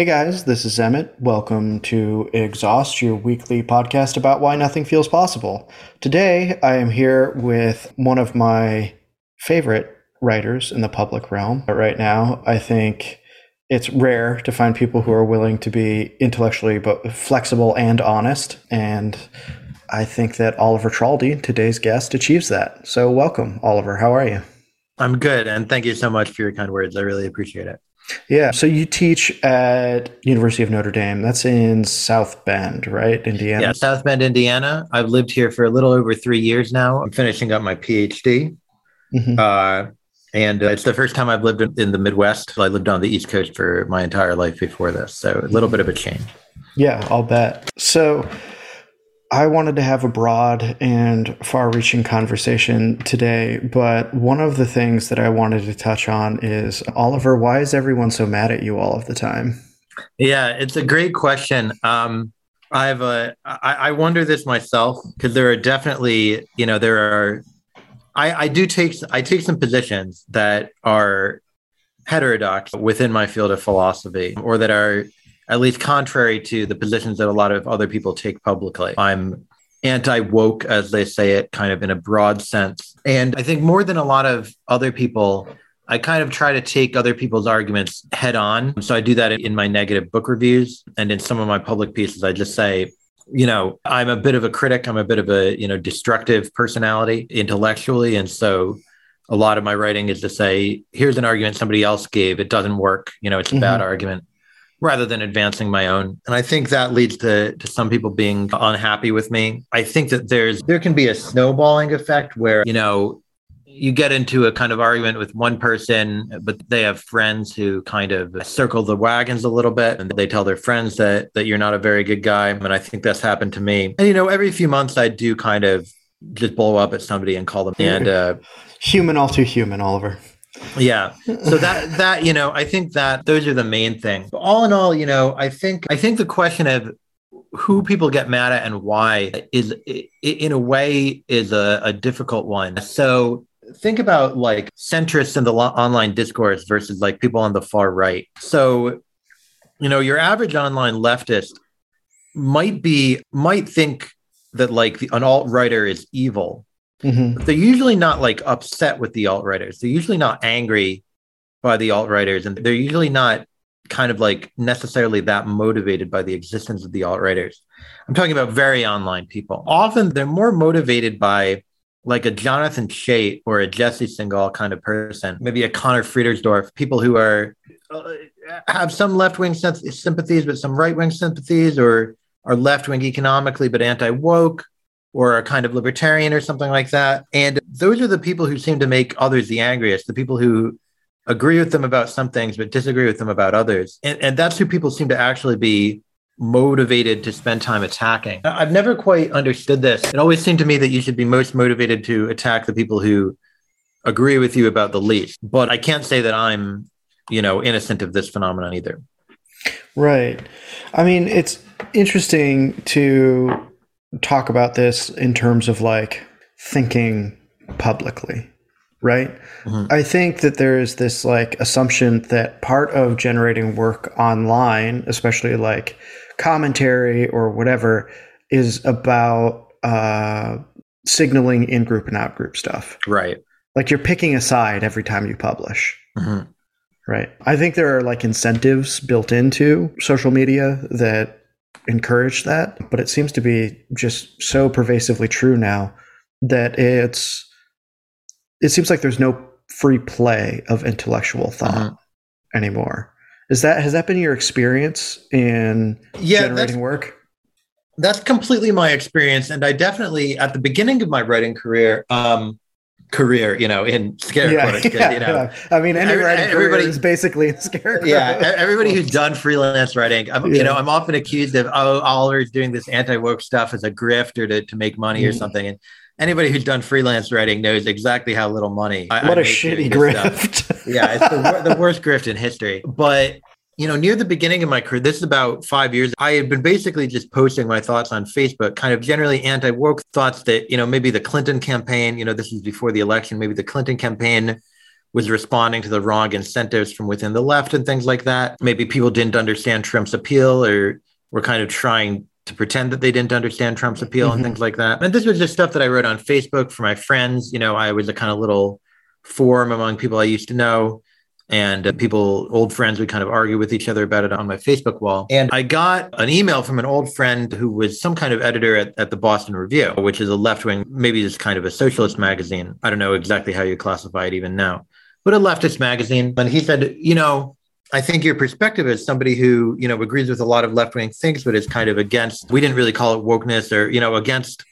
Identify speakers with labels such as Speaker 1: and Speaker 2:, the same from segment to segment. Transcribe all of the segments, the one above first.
Speaker 1: Hey guys, this is Emmet. Welcome to Exhaust, your weekly podcast about why nothing feels possible. Today, I am here with one of my favorite writers in the public realm. But right now, I think it's rare to find people who are willing to be intellectually but flexible and honest. And I think that Oliver Traldi, today's guest, achieves that. So, welcome, Oliver. How are you?
Speaker 2: I'm good, and thank you so much for your kind words. I really appreciate it.
Speaker 1: Yeah. So you teach at University of Notre Dame. That's in South Bend, right? Indiana.
Speaker 2: Yeah, South Bend, Indiana. I've lived here for a little over three years now. I'm finishing up my PhD. Mm-hmm. Uh, and uh, it's the first time I've lived in the Midwest. I lived on the East Coast for my entire life before this. So a little bit of a change.
Speaker 1: Yeah, I'll bet. So I wanted to have a broad and far reaching conversation today, but one of the things that I wanted to touch on is Oliver, why is everyone so mad at you all of the time?
Speaker 2: Yeah, it's a great question. Um, I have a, I, I wonder this myself because there are definitely, you know, there are, I, I do take, I take some positions that are heterodox within my field of philosophy or that are at least contrary to the positions that a lot of other people take publicly. I'm anti woke, as they say it, kind of in a broad sense. And I think more than a lot of other people, I kind of try to take other people's arguments head on. So I do that in my negative book reviews and in some of my public pieces. I just say, you know, I'm a bit of a critic. I'm a bit of a, you know, destructive personality intellectually. And so a lot of my writing is to say, here's an argument somebody else gave. It doesn't work. You know, it's a mm-hmm. bad argument rather than advancing my own. And I think that leads to, to some people being unhappy with me. I think that there's there can be a snowballing effect where, you know, you get into a kind of argument with one person, but they have friends who kind of circle the wagons a little bit and they tell their friends that that you're not a very good guy. And I think that's happened to me. And you know, every few months I do kind of just blow up at somebody and call them and uh
Speaker 1: human all too human, Oliver
Speaker 2: yeah. So that that you know i think that those are the main things but all in all you know i think i think the question of who people get mad at and why is in a way is a, a difficult one. So think about like centrists in the lo- online discourse versus like people on the far right. So you know your average online leftist might be might think that like the, an alt righter is evil Mm-hmm. They're usually not like upset with the alt righters. They're usually not angry by the alt righters, and they're usually not kind of like necessarily that motivated by the existence of the alt righters. I'm talking about very online people. Often they're more motivated by like a Jonathan Chait or a Jesse Singal kind of person, maybe a Conor Friedersdorf, people who are uh, have some left wing sympathies, but some right wing sympathies, or are left wing economically but anti woke or a kind of libertarian or something like that. And those are the people who seem to make others the angriest, the people who agree with them about some things but disagree with them about others. And, and that's who people seem to actually be motivated to spend time attacking. I've never quite understood this. It always seemed to me that you should be most motivated to attack the people who agree with you about the least. But I can't say that I'm, you know, innocent of this phenomenon either.
Speaker 1: Right. I mean, it's interesting to talk about this in terms of like thinking publicly, right? Mm-hmm. I think that there is this like assumption that part of generating work online, especially like commentary or whatever, is about uh, signaling in group and out group stuff.
Speaker 2: Right.
Speaker 1: Like you're picking a side every time you publish. Mm-hmm. Right. I think there are like incentives built into social media that encourage that, but it seems to be just so pervasively true now that it's it seems like there's no free play of intellectual thought mm-hmm. anymore. Is that has that been your experience in yeah, generating work?
Speaker 2: That's completely my experience, and I definitely at the beginning of my writing career, um, career, you know, in scare yeah, quotes. Yeah, you know, yeah.
Speaker 1: I mean, any writing everybody is basically in scare
Speaker 2: Yeah, everybody who's done freelance writing, I'm, yeah. you know, I'm often accused of oh, Oliver's doing this anti woke stuff as a grift or to, to make money mm. or something. And anybody who's done freelance writing knows exactly how little money.
Speaker 1: What I, a shitty grift.
Speaker 2: yeah, it's the, the worst grift in history. But you know, near the beginning of my career, this is about five years, I had been basically just posting my thoughts on Facebook, kind of generally anti woke thoughts that, you know, maybe the Clinton campaign, you know, this was before the election, maybe the Clinton campaign was responding to the wrong incentives from within the left and things like that. Maybe people didn't understand Trump's appeal or were kind of trying to pretend that they didn't understand Trump's appeal mm-hmm. and things like that. And this was just stuff that I wrote on Facebook for my friends. You know, I was a kind of little forum among people I used to know and uh, people, old friends, would kind of argue with each other about it on my Facebook wall. And I got an email from an old friend who was some kind of editor at, at the Boston Review, which is a left wing, maybe just kind of a socialist magazine. I don't know exactly how you classify it even now, but a leftist magazine. And he said, you know, I think your perspective as somebody who, you know, agrees with a lot of left wing things, but is kind of against, we didn't really call it wokeness or, you know, against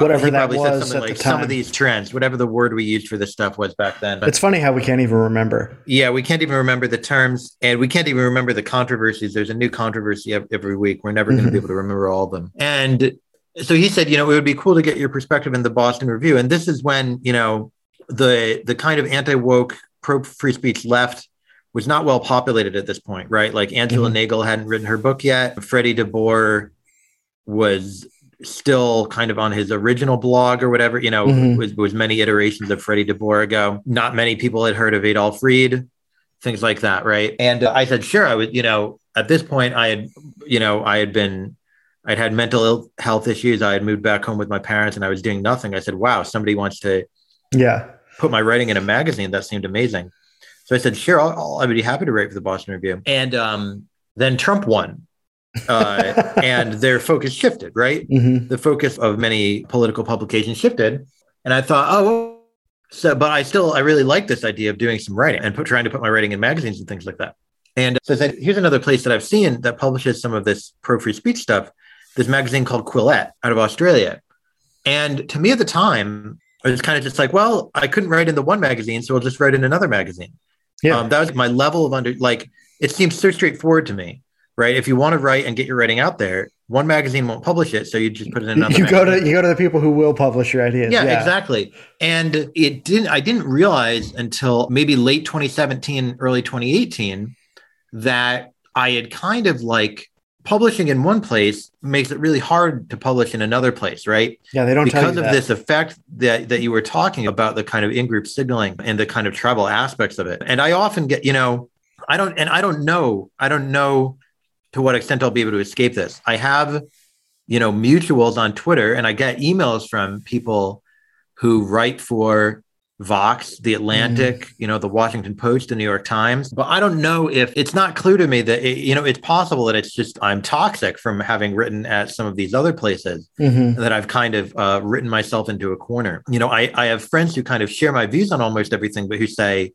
Speaker 1: whatever that was
Speaker 2: at
Speaker 1: like the
Speaker 2: some of these trends, whatever the word we used for this stuff was back then.
Speaker 1: But, it's funny how we can't even remember.
Speaker 2: Yeah, we can't even remember the terms, and we can't even remember the controversies. There's a new controversy every week. We're never going to be mm-hmm. able to remember all of them. And so he said, you know, it would be cool to get your perspective in the Boston Review. And this is when you know the the kind of anti woke pro free speech left was not well populated at this point, right? Like Angela mm-hmm. Nagle hadn't written her book yet. Freddie DeBoer was still kind of on his original blog or whatever, you know, mm-hmm. was, was many iterations of Freddie DeBoer ago. Not many people had heard of Adolph Reed, things like that, right? And uh, I said, sure, I would, you know, at this point, I had, you know, I had been, I'd had mental health issues. I had moved back home with my parents and I was doing nothing. I said, wow, somebody wants to,
Speaker 1: yeah,
Speaker 2: put my writing in a magazine. That seemed amazing. So I said, sure, I'll, I'll, I would be happy to write for the Boston Review. And um, then Trump won uh, and their focus shifted, right? Mm-hmm. The focus of many political publications shifted. And I thought, oh, so, but I still, I really like this idea of doing some writing and put, trying to put my writing in magazines and things like that. And so I said, here's another place that I've seen that publishes some of this pro free speech stuff. This magazine called Quillette out of Australia. And to me at the time, it was kind of just like, well, I couldn't write in the one magazine, so I'll just write in another magazine. Yeah. Um, that was my level of under, like, it seems so straightforward to me right? If you want to write and get your writing out there, one magazine won't publish it, so you just put it in another.
Speaker 1: You
Speaker 2: magazine.
Speaker 1: go to you go to the people who will publish your ideas.
Speaker 2: Yeah, yeah, exactly. And it didn't. I didn't realize until maybe late 2017, early 2018, that I had kind of like publishing in one place makes it really hard to publish in another place, right?
Speaker 1: Yeah, they don't
Speaker 2: because of this effect that that you were talking about, the kind of in-group signaling and the kind of travel aspects of it. And I often get, you know, I don't, and I don't know, I don't know to what extent I'll be able to escape this. I have, you know, mutuals on Twitter, and I get emails from people who write for Vox, The Atlantic, mm. you know, The Washington Post, The New York Times. But I don't know if it's not clear to me that, it, you know, it's possible that it's just I'm toxic from having written at some of these other places mm-hmm. that I've kind of uh, written myself into a corner. You know, I, I have friends who kind of share my views on almost everything, but who say,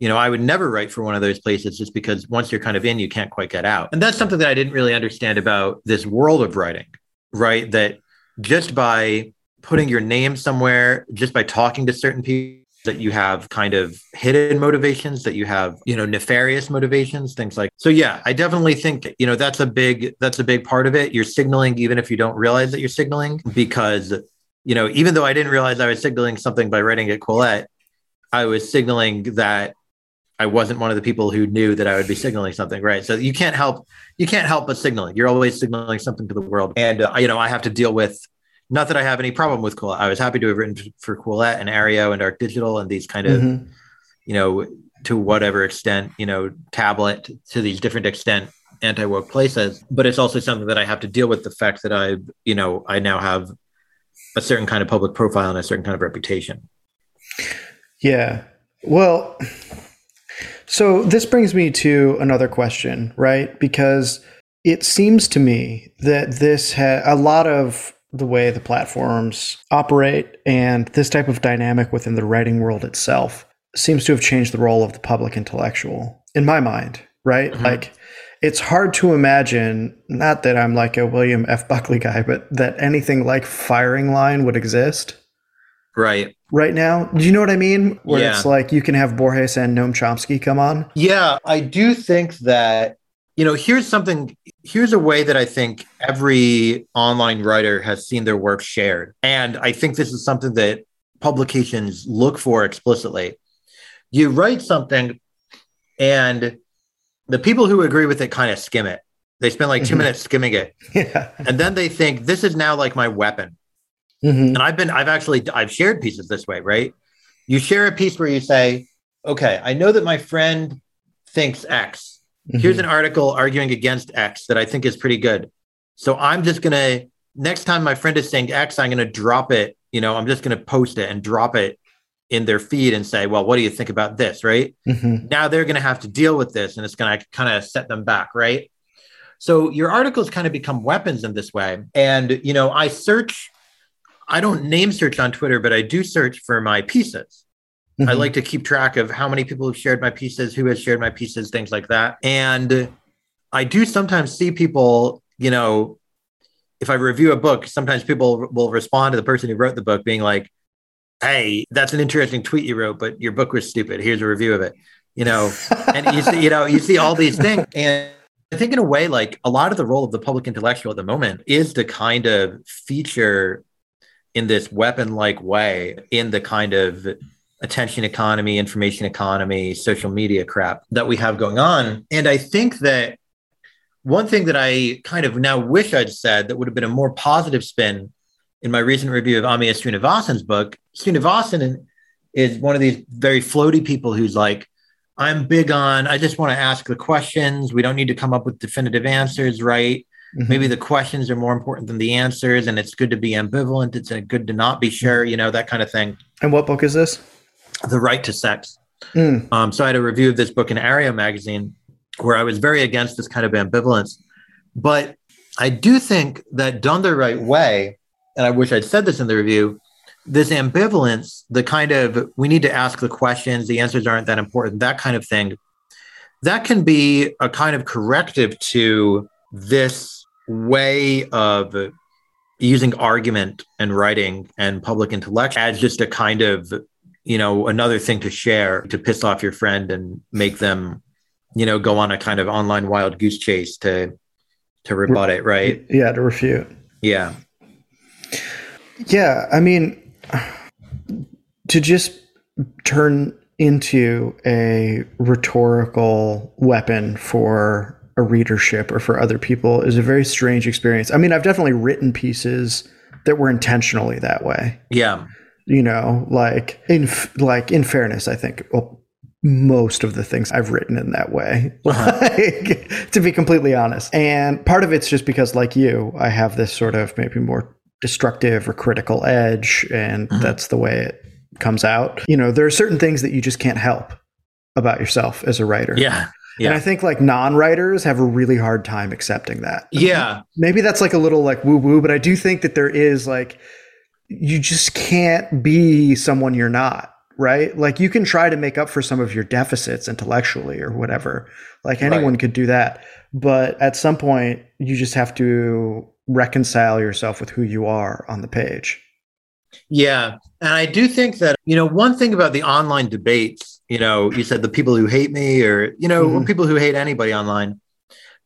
Speaker 2: you know, I would never write for one of those places just because once you're kind of in, you can't quite get out. And that's something that I didn't really understand about this world of writing, right? That just by putting your name somewhere, just by talking to certain people, that you have kind of hidden motivations that you have you know nefarious motivations things like so yeah i definitely think you know that's a big that's a big part of it you're signaling even if you don't realize that you're signaling because you know even though i didn't realize i was signaling something by writing at quillette i was signaling that I wasn't one of the people who knew that I would be signaling something, right? So you can't help you can't help but signaling. You're always signaling something to the world, and uh, you know I have to deal with. Not that I have any problem with Quillette. I was happy to have written for Quillette and Areo and Arc Digital and these kind of, mm-hmm. you know, to whatever extent, you know, tablet to these different extent anti woke places. But it's also something that I have to deal with the fact that I, you know, I now have a certain kind of public profile and a certain kind of reputation.
Speaker 1: Yeah. Well, so this brings me to another question, right? Because it seems to me that this had a lot of the way the platforms operate and this type of dynamic within the writing world itself seems to have changed the role of the public intellectual in my mind, right? Mm-hmm. Like it's hard to imagine, not that I'm like a William F. Buckley guy, but that anything like firing line would exist.
Speaker 2: Right
Speaker 1: right now. Do you know what I mean? Where yeah. it's like you can have Borges and Noam Chomsky come on.
Speaker 2: Yeah, I do think that you know here's something here's a way that i think every online writer has seen their work shared and i think this is something that publications look for explicitly you write something and the people who agree with it kind of skim it they spend like 2 mm-hmm. minutes skimming it yeah. and then they think this is now like my weapon Mm-hmm. And I've been, I've actually, I've shared pieces this way, right? You share a piece where you say, okay, I know that my friend thinks X. Mm-hmm. Here's an article arguing against X that I think is pretty good. So I'm just going to, next time my friend is saying X, I'm going to drop it. You know, I'm just going to post it and drop it in their feed and say, well, what do you think about this? Right. Mm-hmm. Now they're going to have to deal with this and it's going to kind of set them back. Right. So your articles kind of become weapons in this way. And, you know, I search, I don't name search on Twitter, but I do search for my pieces. Mm-hmm. I like to keep track of how many people have shared my pieces, who has shared my pieces, things like that. And I do sometimes see people, you know, if I review a book, sometimes people will respond to the person who wrote the book being like, hey, that's an interesting tweet you wrote, but your book was stupid. Here's a review of it. You know, and you see, you know, you see all these things. And I think in a way, like a lot of the role of the public intellectual at the moment is to kind of feature in this weapon-like way in the kind of attention economy, information economy, social media crap that we have going on. And I think that one thing that I kind of now wish I'd said that would have been a more positive spin in my recent review of Amia Srinivasan's book, Srinivasan is one of these very floaty people who's like, I'm big on, I just want to ask the questions. We don't need to come up with definitive answers, right? Mm-hmm. Maybe the questions are more important than the answers, and it's good to be ambivalent. It's good to not be sure, you know, that kind of thing.
Speaker 1: And what book is this?
Speaker 2: The Right to Sex. Mm. Um, so I had a review of this book in Areo magazine where I was very against this kind of ambivalence. But I do think that done the right way, and I wish I'd said this in the review, this ambivalence, the kind of we need to ask the questions, the answers aren't that important, that kind of thing, that can be a kind of corrective to this way of using argument and writing and public intellect as just a kind of you know another thing to share to piss off your friend and make them you know go on a kind of online wild goose chase to to rebut it right?
Speaker 1: Yeah to refute.
Speaker 2: Yeah.
Speaker 1: Yeah i mean to just turn into a rhetorical weapon for a readership or for other people is a very strange experience. I mean, I've definitely written pieces that were intentionally that way.
Speaker 2: Yeah.
Speaker 1: You know, like in like in fairness, I think well, most of the things I've written in that way, uh-huh. like, to be completely honest. And part of it's just because, like you, I have this sort of maybe more destructive or critical edge, and uh-huh. that's the way it comes out. You know, there are certain things that you just can't help about yourself as a writer.
Speaker 2: Yeah. Yeah.
Speaker 1: And I think like non-writers have a really hard time accepting that.
Speaker 2: Yeah.
Speaker 1: Maybe that's like a little like woo woo, but I do think that there is like you just can't be someone you're not, right? Like you can try to make up for some of your deficits intellectually or whatever. Like anyone right. could do that. But at some point you just have to reconcile yourself with who you are on the page.
Speaker 2: Yeah. And I do think that, you know, one thing about the online debates, you know, you said the people who hate me or, you know, mm-hmm. people who hate anybody online,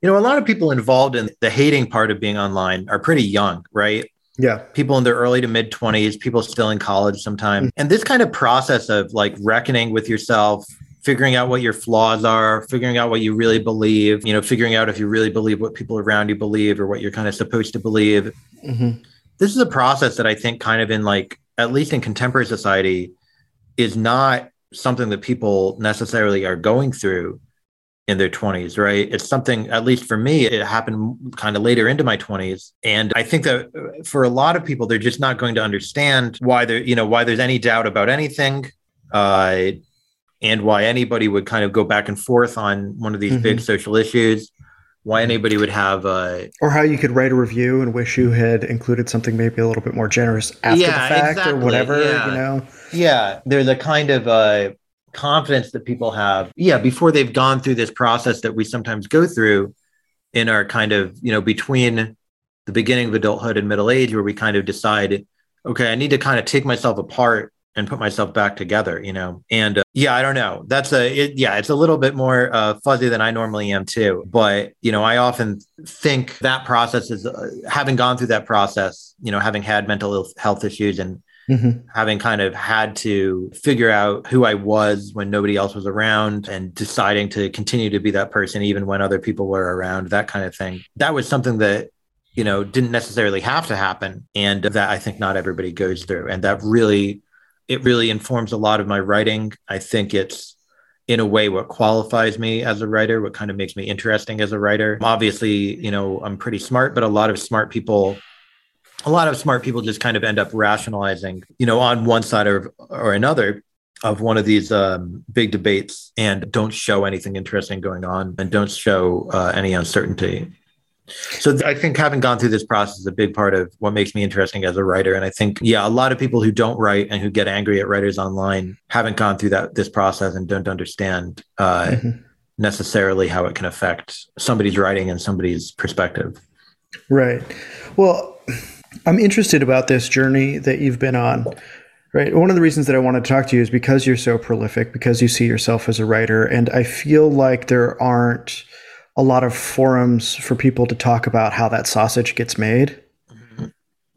Speaker 2: you know, a lot of people involved in the hating part of being online are pretty young, right?
Speaker 1: Yeah.
Speaker 2: People in their early to mid 20s, people still in college sometimes. Mm-hmm. And this kind of process of like reckoning with yourself, figuring out what your flaws are, figuring out what you really believe, you know, figuring out if you really believe what people around you believe or what you're kind of supposed to believe. Mm-hmm this is a process that I think kind of in like at least in contemporary society is not something that people necessarily are going through in their 20s right it's something at least for me it happened kind of later into my 20s and i think that for a lot of people they're just not going to understand why there you know why there's any doubt about anything uh, and why anybody would kind of go back and forth on one of these mm-hmm. big social issues why anybody would have a
Speaker 1: or how you could write a review and wish you had included something maybe a little bit more generous after yeah, the fact exactly. or whatever yeah. you know
Speaker 2: yeah there's a kind of uh confidence that people have yeah before they've gone through this process that we sometimes go through in our kind of you know between the beginning of adulthood and middle age where we kind of decide okay i need to kind of take myself apart and put myself back together, you know? And uh, yeah, I don't know. That's a, it, yeah, it's a little bit more uh, fuzzy than I normally am too. But, you know, I often think that process is uh, having gone through that process, you know, having had mental health issues and mm-hmm. having kind of had to figure out who I was when nobody else was around and deciding to continue to be that person, even when other people were around, that kind of thing. That was something that you know didn't necessarily have to happen and that i think not everybody goes through and that really it really informs a lot of my writing. I think it's in a way what qualifies me as a writer what kind of makes me interesting as a writer obviously you know i'm pretty smart but a lot of smart people a lot of smart people just kind of end up rationalizing you know on one side or or another of one of these um, big debates and don't show anything interesting going on and don't show uh, any uncertainty so I think having gone through this process is a big part of what makes me interesting as a writer. And I think, yeah, a lot of people who don't write and who get angry at writers online haven't gone through that this process and don't understand uh, mm-hmm. necessarily how it can affect somebody's writing and somebody's perspective.
Speaker 1: Right. Well, I'm interested about this journey that you've been on. Right. One of the reasons that I wanted to talk to you is because you're so prolific, because you see yourself as a writer, and I feel like there aren't a lot of forums for people to talk about how that sausage gets made. Mm-hmm.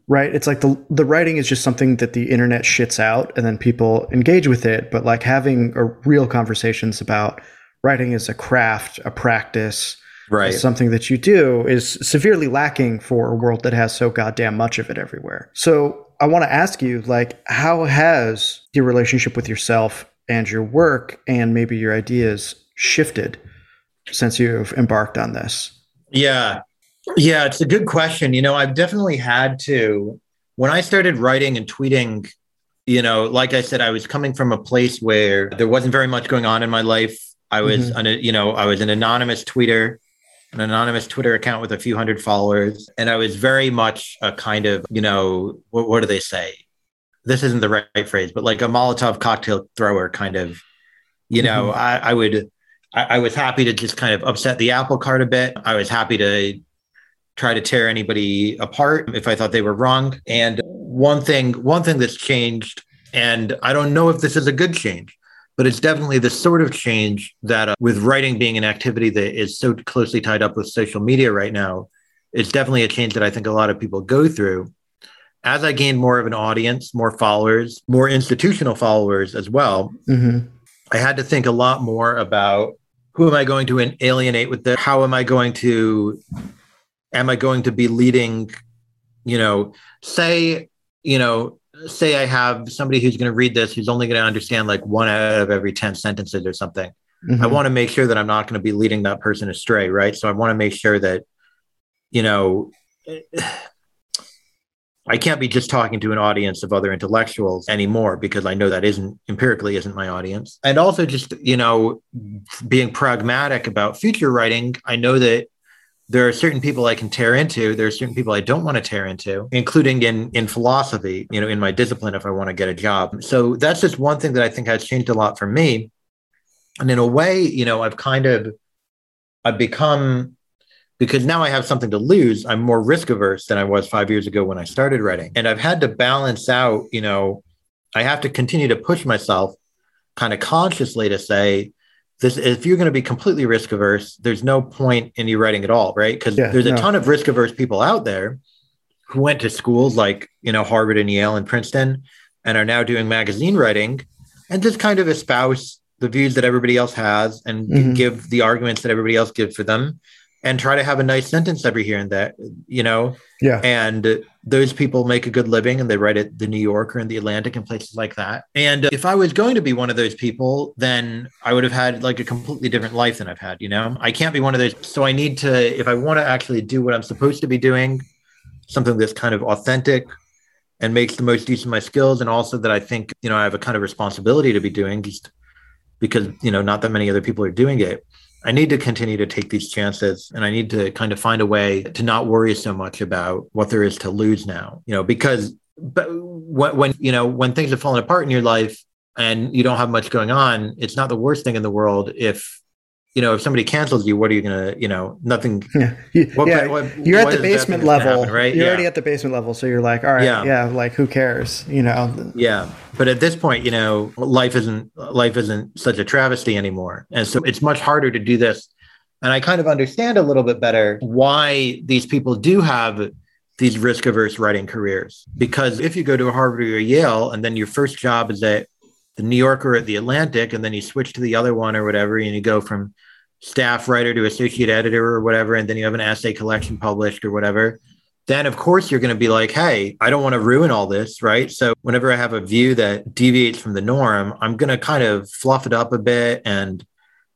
Speaker 1: Right? It's like the the writing is just something that the internet shits out and then people engage with it, but like having a real conversations about writing as a craft, a practice,
Speaker 2: right.
Speaker 1: something that you do is severely lacking for a world that has so goddamn much of it everywhere. So I want to ask you, like, how has your relationship with yourself and your work and maybe your ideas shifted since you've embarked on this?
Speaker 2: Yeah. Yeah, it's a good question. You know, I've definitely had to, when I started writing and tweeting, you know, like I said, I was coming from a place where there wasn't very much going on in my life. I was, mm-hmm. an, you know, I was an anonymous tweeter, an anonymous Twitter account with a few hundred followers. And I was very much a kind of, you know, what, what do they say? This isn't the right phrase, but like a Molotov cocktail thrower kind of, you know, mm-hmm. I, I would, I, I was happy to just kind of upset the apple cart a bit. I was happy to try to tear anybody apart if I thought they were wrong. And one thing, one thing that's changed, and I don't know if this is a good change, but it's definitely the sort of change that uh, with writing being an activity that is so closely tied up with social media right now, it's definitely a change that I think a lot of people go through. As I gained more of an audience, more followers, more institutional followers as well, mm-hmm. I had to think a lot more about who am I going to alienate with this? How am I going to, am I going to be leading, you know, say, you know, say I have somebody who's going to read this who's only going to understand like one out of every 10 sentences or something. Mm-hmm. I want to make sure that I'm not going to be leading that person astray. Right. So I want to make sure that, you know, I can't be just talking to an audience of other intellectuals anymore because I know that isn't empirically isn't my audience. And also just, you know, being pragmatic about future writing, I know that there are certain people I can tear into. There are certain people I don't want to tear into, including in in philosophy, you know, in my discipline if I want to get a job. So that's just one thing that I think has changed a lot for me. And in a way, you know, I've kind of I've become because now I have something to lose. I'm more risk averse than I was five years ago when I started writing. And I've had to balance out, you know, I have to continue to push myself kind of consciously to say, this if you're going to be completely risk averse, there's no point in you writing at all, right? Because yeah, there's a ton of risk averse people out there who went to schools like, you know, Harvard and Yale and Princeton and are now doing magazine writing and just kind of espouse the views that everybody else has and mm-hmm. give the arguments that everybody else gives for them and try to have a nice sentence every here and there, you know?
Speaker 1: Yeah.
Speaker 2: And those people make a good living and they write at the New Yorker and the Atlantic and places like that. And if I was going to be one of those people, then I would have had like a completely different life than I've had, you know? I can't be one of those. So I need to, if I want to actually do what I'm supposed to be doing, something that's kind of authentic and makes the most use of my skills. And also that I think, you know, I have a kind of responsibility to be doing just because, you know, not that many other people are doing it I need to continue to take these chances and I need to kind of find a way to not worry so much about what there is to lose now, you know, because but when, you know when things have fallen apart in your life and you don't have much going on, it's not the worst thing in the world if you know, if somebody cancels you, what are you gonna, you know, nothing.
Speaker 1: Yeah, what, yeah. What, you're at the basement level, happen, right? You're yeah. already at the basement level, so you're like, all right, yeah. yeah, like who cares, you know?
Speaker 2: Yeah, but at this point, you know, life isn't life isn't such a travesty anymore, and so it's much harder to do this. And I kind of understand a little bit better why these people do have these risk averse writing careers. Because if you go to Harvard or Yale, and then your first job is at the New Yorker at the Atlantic, and then you switch to the other one or whatever, and you go from staff writer to associate editor or whatever, and then you have an essay collection published or whatever. then of course you're going to be like, hey, I don't want to ruin all this, right? So whenever I have a view that deviates from the norm, I'm going to kind of fluff it up a bit and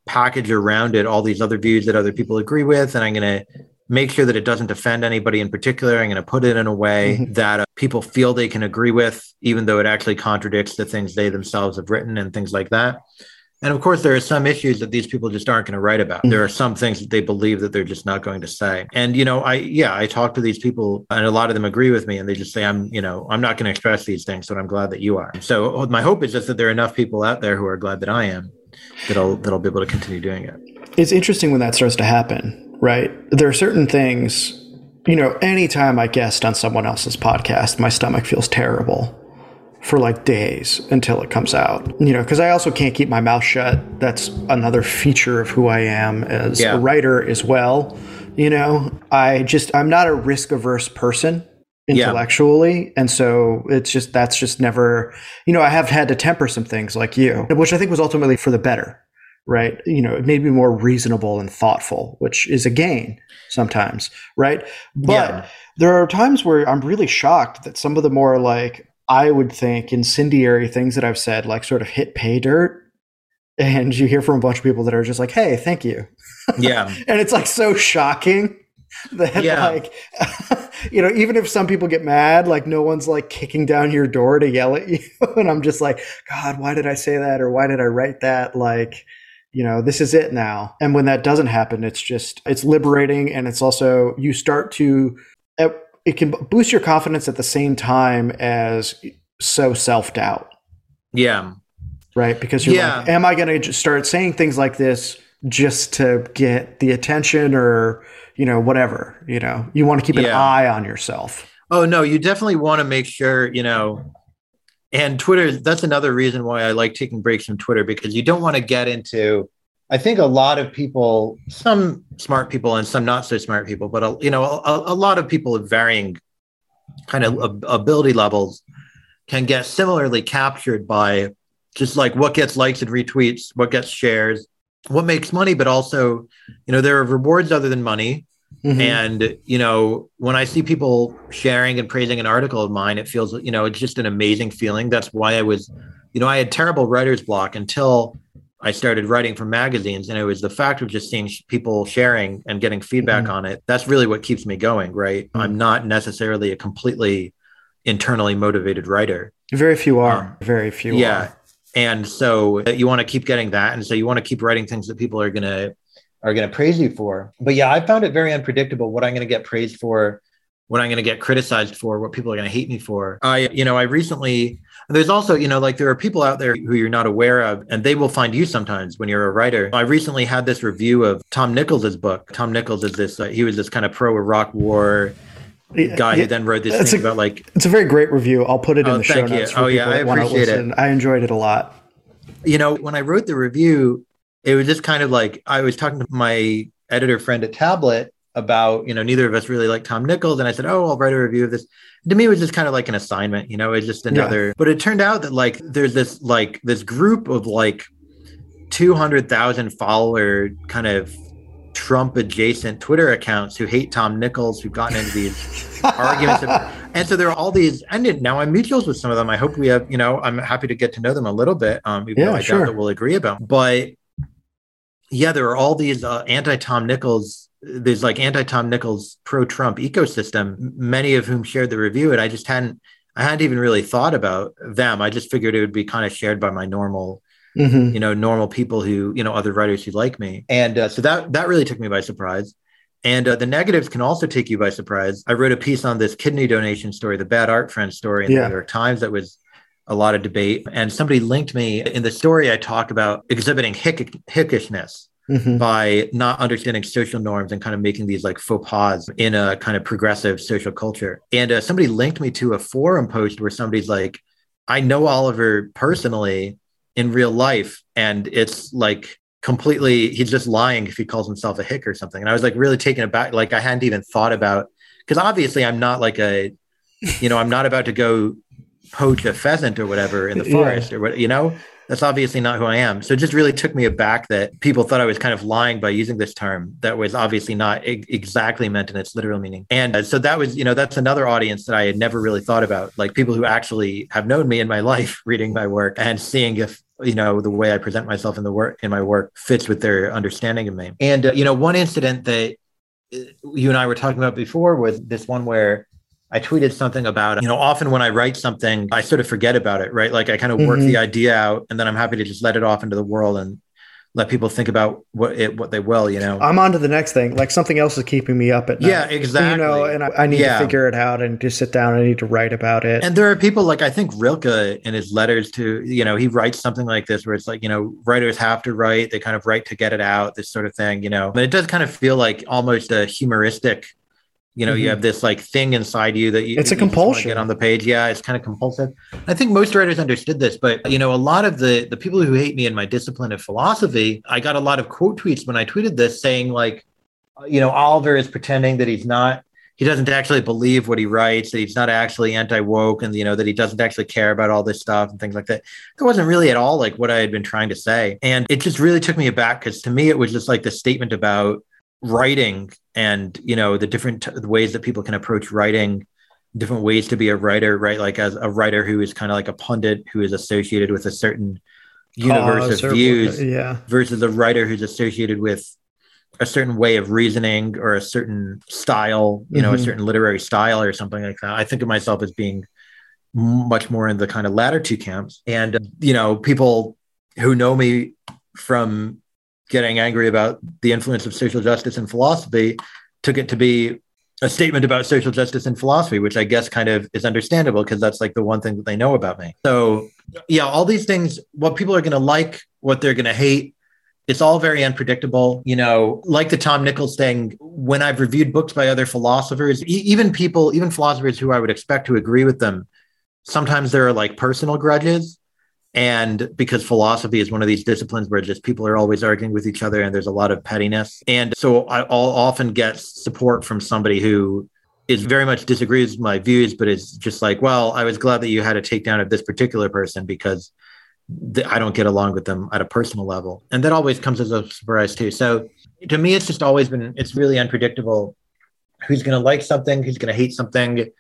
Speaker 2: package around it all these other views that other people agree with. And I'm going to make sure that it doesn't offend anybody in particular. I'm going to put it in a way mm-hmm. that uh, people feel they can agree with, even though it actually contradicts the things they themselves have written and things like that. And of course, there are some issues that these people just aren't going to write about. Mm-hmm. There are some things that they believe that they're just not going to say. And, you know, I, yeah, I talk to these people and a lot of them agree with me and they just say, I'm, you know, I'm not going to express these things, but I'm glad that you are. So my hope is just that there are enough people out there who are glad that I am that I'll that I'll be able to continue doing it.
Speaker 1: It's interesting when that starts to happen, right? There are certain things, you know, anytime I guest on someone else's podcast, my stomach feels terrible for like days until it comes out. You know, because I also can't keep my mouth shut. That's another feature of who I am as yeah. a writer as well. You know, I just I'm not a risk averse person intellectually yeah. and so it's just that's just never you know i have had to temper some things like you which i think was ultimately for the better right you know it made me more reasonable and thoughtful which is a gain sometimes right but yeah. there are times where i'm really shocked that some of the more like I would think incendiary things that I've said, like sort of hit pay dirt. And you hear from a bunch of people that are just like, hey, thank you.
Speaker 2: Yeah.
Speaker 1: and it's like so shocking that yeah. like you know even if some people get mad like no one's like kicking down your door to yell at you and i'm just like god why did i say that or why did i write that like you know this is it now and when that doesn't happen it's just it's liberating and it's also you start to it can boost your confidence at the same time as so self doubt.
Speaker 2: Yeah.
Speaker 1: Right. Because you're yeah. like, am I going to start saying things like this just to get the attention or, you know, whatever, you know, you want to keep an yeah. eye on yourself.
Speaker 2: Oh, no, you definitely want to make sure, you know, and Twitter, that's another reason why I like taking breaks from Twitter because you don't want to get into, I think a lot of people, some smart people and some not so smart people, but a, you know, a, a lot of people of varying kind of ability levels can get similarly captured by just like what gets likes and retweets, what gets shares, what makes money, but also, you know, there are rewards other than money. Mm-hmm. And, you know, when I see people sharing and praising an article of mine, it feels, you know, it's just an amazing feeling. That's why I was, you know, I had terrible writer's block until I started writing for magazines, and it was the fact of just seeing people sharing and getting feedback mm-hmm. on it. That's really what keeps me going, right? Mm-hmm. I'm not necessarily a completely internally motivated writer.
Speaker 1: Very few are. Um, Very few.
Speaker 2: Yeah,
Speaker 1: are.
Speaker 2: and so uh, you want to keep getting that, and so you want to keep writing things that people are gonna are gonna praise you for. But yeah, I found it very unpredictable what I'm gonna get praised for, what I'm gonna get criticized for, what people are gonna hate me for. I, you know, I recently there's also, you know, like there are people out there who you're not aware of, and they will find you sometimes when you're a writer. I recently had this review of Tom Nichols's book. Tom Nichols is this, uh, he was this kind of pro Iraq war guy yeah, who then wrote this thing a, about like.
Speaker 1: It's a very great review. I'll put it in oh, the show notes.
Speaker 2: oh, yeah, I appreciate it.
Speaker 1: I enjoyed it a lot.
Speaker 2: You know, when I wrote the review, it was just kind of like I was talking to my editor friend at Tablet about, you know, neither of us really like Tom Nichols. And I said, Oh, I'll write a review of this to me it was just kind of like an assignment you know it's just another yeah. but it turned out that like there's this like this group of like 200,000 follower kind of Trump adjacent Twitter accounts who hate Tom Nichols, who've gotten into these arguments. and so there are all these, and now I'm mutuals with some of them. I hope we have, you know, I'm happy to get to know them a little bit, um, even yeah, though I sure. doubt that we'll agree about. But yeah, there are all these uh, anti Tom Nichols there's like anti Tom Nichols pro Trump ecosystem, many of whom shared the review, and I just hadn't I hadn't even really thought about them. I just figured it would be kind of shared by my normal, mm-hmm. you know, normal people who you know other writers who like me, and uh, so that that really took me by surprise. And uh, the negatives can also take you by surprise. I wrote a piece on this kidney donation story, the bad art friend story in yeah. the New York Times that was a lot of debate. And somebody linked me in the story. I talk about exhibiting hick- hickishness mm-hmm. by not understanding social norms and kind of making these like faux pas in a kind of progressive social culture. And uh, somebody linked me to a forum post where somebody's like, I know Oliver personally in real life, and it's like completely, he's just lying if he calls himself a hick or something. And I was like really taken aback. Like I hadn't even thought about, because obviously I'm not like a, you know, I'm not about to go poach a pheasant or whatever in the forest yeah. or what, you know? that's obviously not who I am. So it just really took me aback that people thought I was kind of lying by using this term that was obviously not e- exactly meant in its literal meaning. And uh, so that was, you know, that's another audience that I had never really thought about, like people who actually have known me in my life, reading my work and seeing if you know the way i present myself in the work in my work fits with their understanding of me and uh, you know one incident that uh, you and i were talking about before was this one where I tweeted something about, you know, often when I write something, I sort of forget about it, right? Like I kind of work mm-hmm. the idea out and then I'm happy to just let it off into the world and let people think about what it what they will, you know.
Speaker 1: I'm on to the next thing. Like something else is keeping me up at night.
Speaker 2: Yeah, exactly.
Speaker 1: You know, and I, I need yeah. to figure it out and just sit down. I need to write about it.
Speaker 2: And there are people like I think Rilke in his letters to, you know, he writes something like this where it's like, you know, writers have to write, they kind of write to get it out, this sort of thing, you know. But it does kind of feel like almost a humoristic you know, mm-hmm. you have this like thing inside you that you,
Speaker 1: it's a compulsion
Speaker 2: get on the page. Yeah, it's kind of compulsive. I think most writers understood this, but you know, a lot of the the people who hate me in my discipline of philosophy, I got a lot of quote tweets when I tweeted this saying like, you know, Oliver is pretending that he's not he doesn't actually believe what he writes, that he's not actually anti-woke and you know that he doesn't actually care about all this stuff and things like that. that wasn't really at all like what I had been trying to say. And it just really took me aback because to me it was just like the statement about writing and you know the different t- ways that people can approach writing different ways to be a writer right? Like as a writer who is kind of like a pundit who is associated with a certain universe of views
Speaker 1: yeah.
Speaker 2: versus a writer who's associated with a certain way of reasoning or a certain style you know mm-hmm. a certain literary style or something like that. I think of myself as being much more in the kind of latter two camps. And you know people who know me from getting angry about the influence of social justice and philosophy took it to be a statement about social justice and philosophy, which I guess kind of is understandable because that's like the one thing that they know about me. So, yeah, all these things, what people are going to like, what they're going to hate, it's all very unpredictable. You know, like the Tom Nichols thing, when I've reviewed books by other philosophers, e- even people, even philosophers who I would expect to agree with them, sometimes there are like personal grudges and because philosophy is one of these disciplines where just people are always arguing with each other and there's a lot of pettiness. And so i'll often get support from somebody who is very much disagrees with my views but is just like well i was glad that you had a takedown of this particular person because th- i don't get along with them at a personal level. And that always comes as a surprise too. So to me it's just always been it's really unpredictable who's going to like something who's going to hate something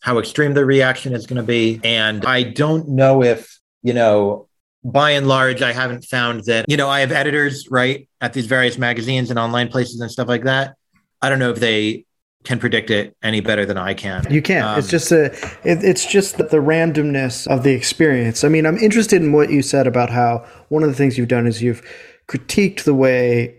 Speaker 2: how extreme the reaction is going to be. And i don't know if you know, by and large, I haven't found that, you know, I have editors, right, at these various magazines and online places and stuff like that. I don't know if they can predict it any better than I can.
Speaker 1: You can't. Um, it's just a. It, it's just the randomness of the experience. I mean, I'm interested in what you said about how one of the things you've done is you've critiqued the way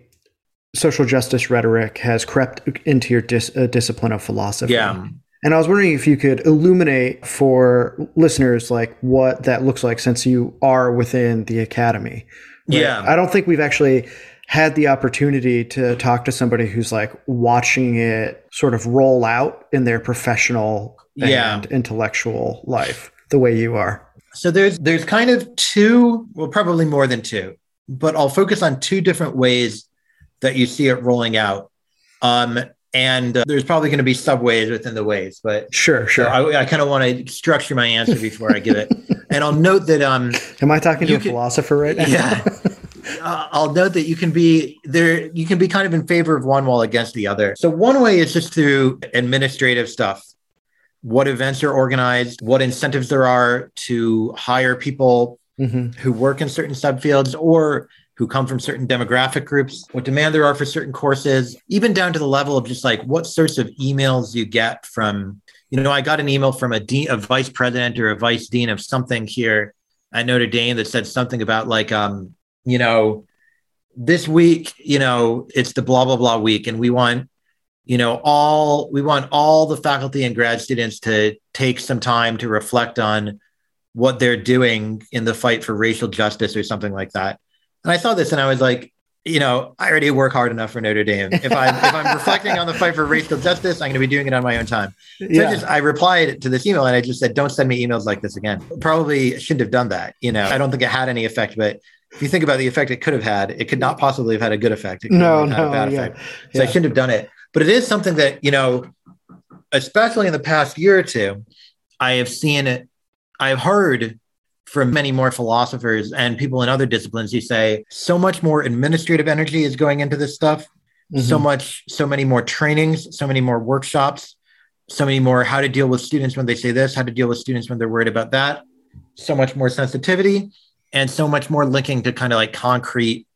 Speaker 1: social justice rhetoric has crept into your dis, uh, discipline of philosophy.
Speaker 2: Yeah.
Speaker 1: And I was wondering if you could illuminate for listeners like what that looks like since you are within the academy.
Speaker 2: Right? Yeah.
Speaker 1: I don't think we've actually had the opportunity to talk to somebody who's like watching it sort of roll out in their professional
Speaker 2: yeah.
Speaker 1: and intellectual life the way you are.
Speaker 2: So there's there's kind of two, well probably more than two, but I'll focus on two different ways that you see it rolling out. Um, and uh, there's probably going to be subways within the ways but
Speaker 1: sure sure.
Speaker 2: I, I kind of want to structure my answer before i give it. And i'll note that um
Speaker 1: am i talking to a can, philosopher right now?
Speaker 2: Yeah. Uh, i'll note that you can be there you can be kind of in favor of one while against the other. So one way is just through administrative stuff. What events are organized what incentives there are to hire people mm-hmm. who work in certain subfields or who come from certain demographic groups, what demand there are for certain courses, even down to the level of just like what sorts of emails you get from, you know, I got an email from a dean, a vice president or a vice dean of something here at Notre Dame that said something about like, um, you know, this week, you know, it's the blah blah blah week, and we want, you know, all we want all the faculty and grad students to take some time to reflect on what they're doing in the fight for racial justice or something like that. And I saw this and I was like, you know, I already work hard enough for Notre Dame. If I'm if I'm reflecting on the fight for racial justice, I'm going to be doing it on my own time. So yeah. I just I replied to this email and I just said, "Don't send me emails like this again." Probably shouldn't have done that. You know, I don't think it had any effect. But if you think about the effect it could have had, it could not possibly have had a good effect. It could
Speaker 1: no,
Speaker 2: have
Speaker 1: no,
Speaker 2: a bad
Speaker 1: yeah.
Speaker 2: effect. So yeah. I shouldn't have done it. But it is something that you know, especially in the past year or two, I have seen it. I've heard from many more philosophers and people in other disciplines who say so much more administrative energy is going into this stuff, mm-hmm. so much, so many more trainings, so many more workshops, so many more how to deal with students when they say this, how to deal with students when they're worried about that, so much more sensitivity, and so much more linking to kind of like concrete,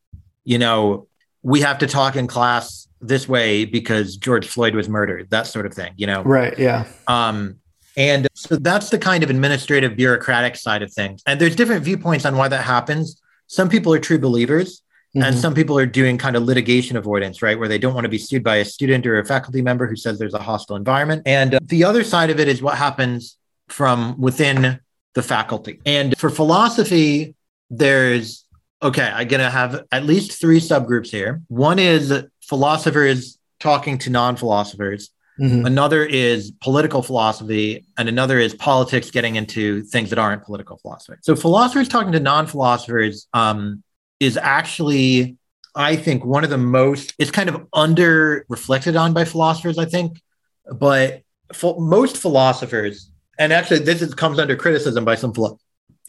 Speaker 2: you know, we have to talk in class this way because George Floyd was murdered, that sort of thing, you know?
Speaker 1: Right. Yeah.
Speaker 2: Um, and so that's the kind of administrative bureaucratic side of things. And there's different viewpoints on why that happens. Some people are true believers. Mm-hmm. And some people are doing kind of litigation avoidance, right? Where they don't want to be sued by a student or a faculty member who says there's a hostile environment. And uh, the other side of it is what happens from within the faculty. And for philosophy, there's okay, I'm going to have at least three subgroups here. One is philosophers talking to non philosophers. Mm-hmm. Another is political philosophy, and another is politics getting into things that aren't political philosophy. So, philosophers talking to non philosophers um, is actually, I think, one of the most, it's kind of under reflected on by philosophers, I think. But most philosophers, and actually, this is, comes under criticism by some philo-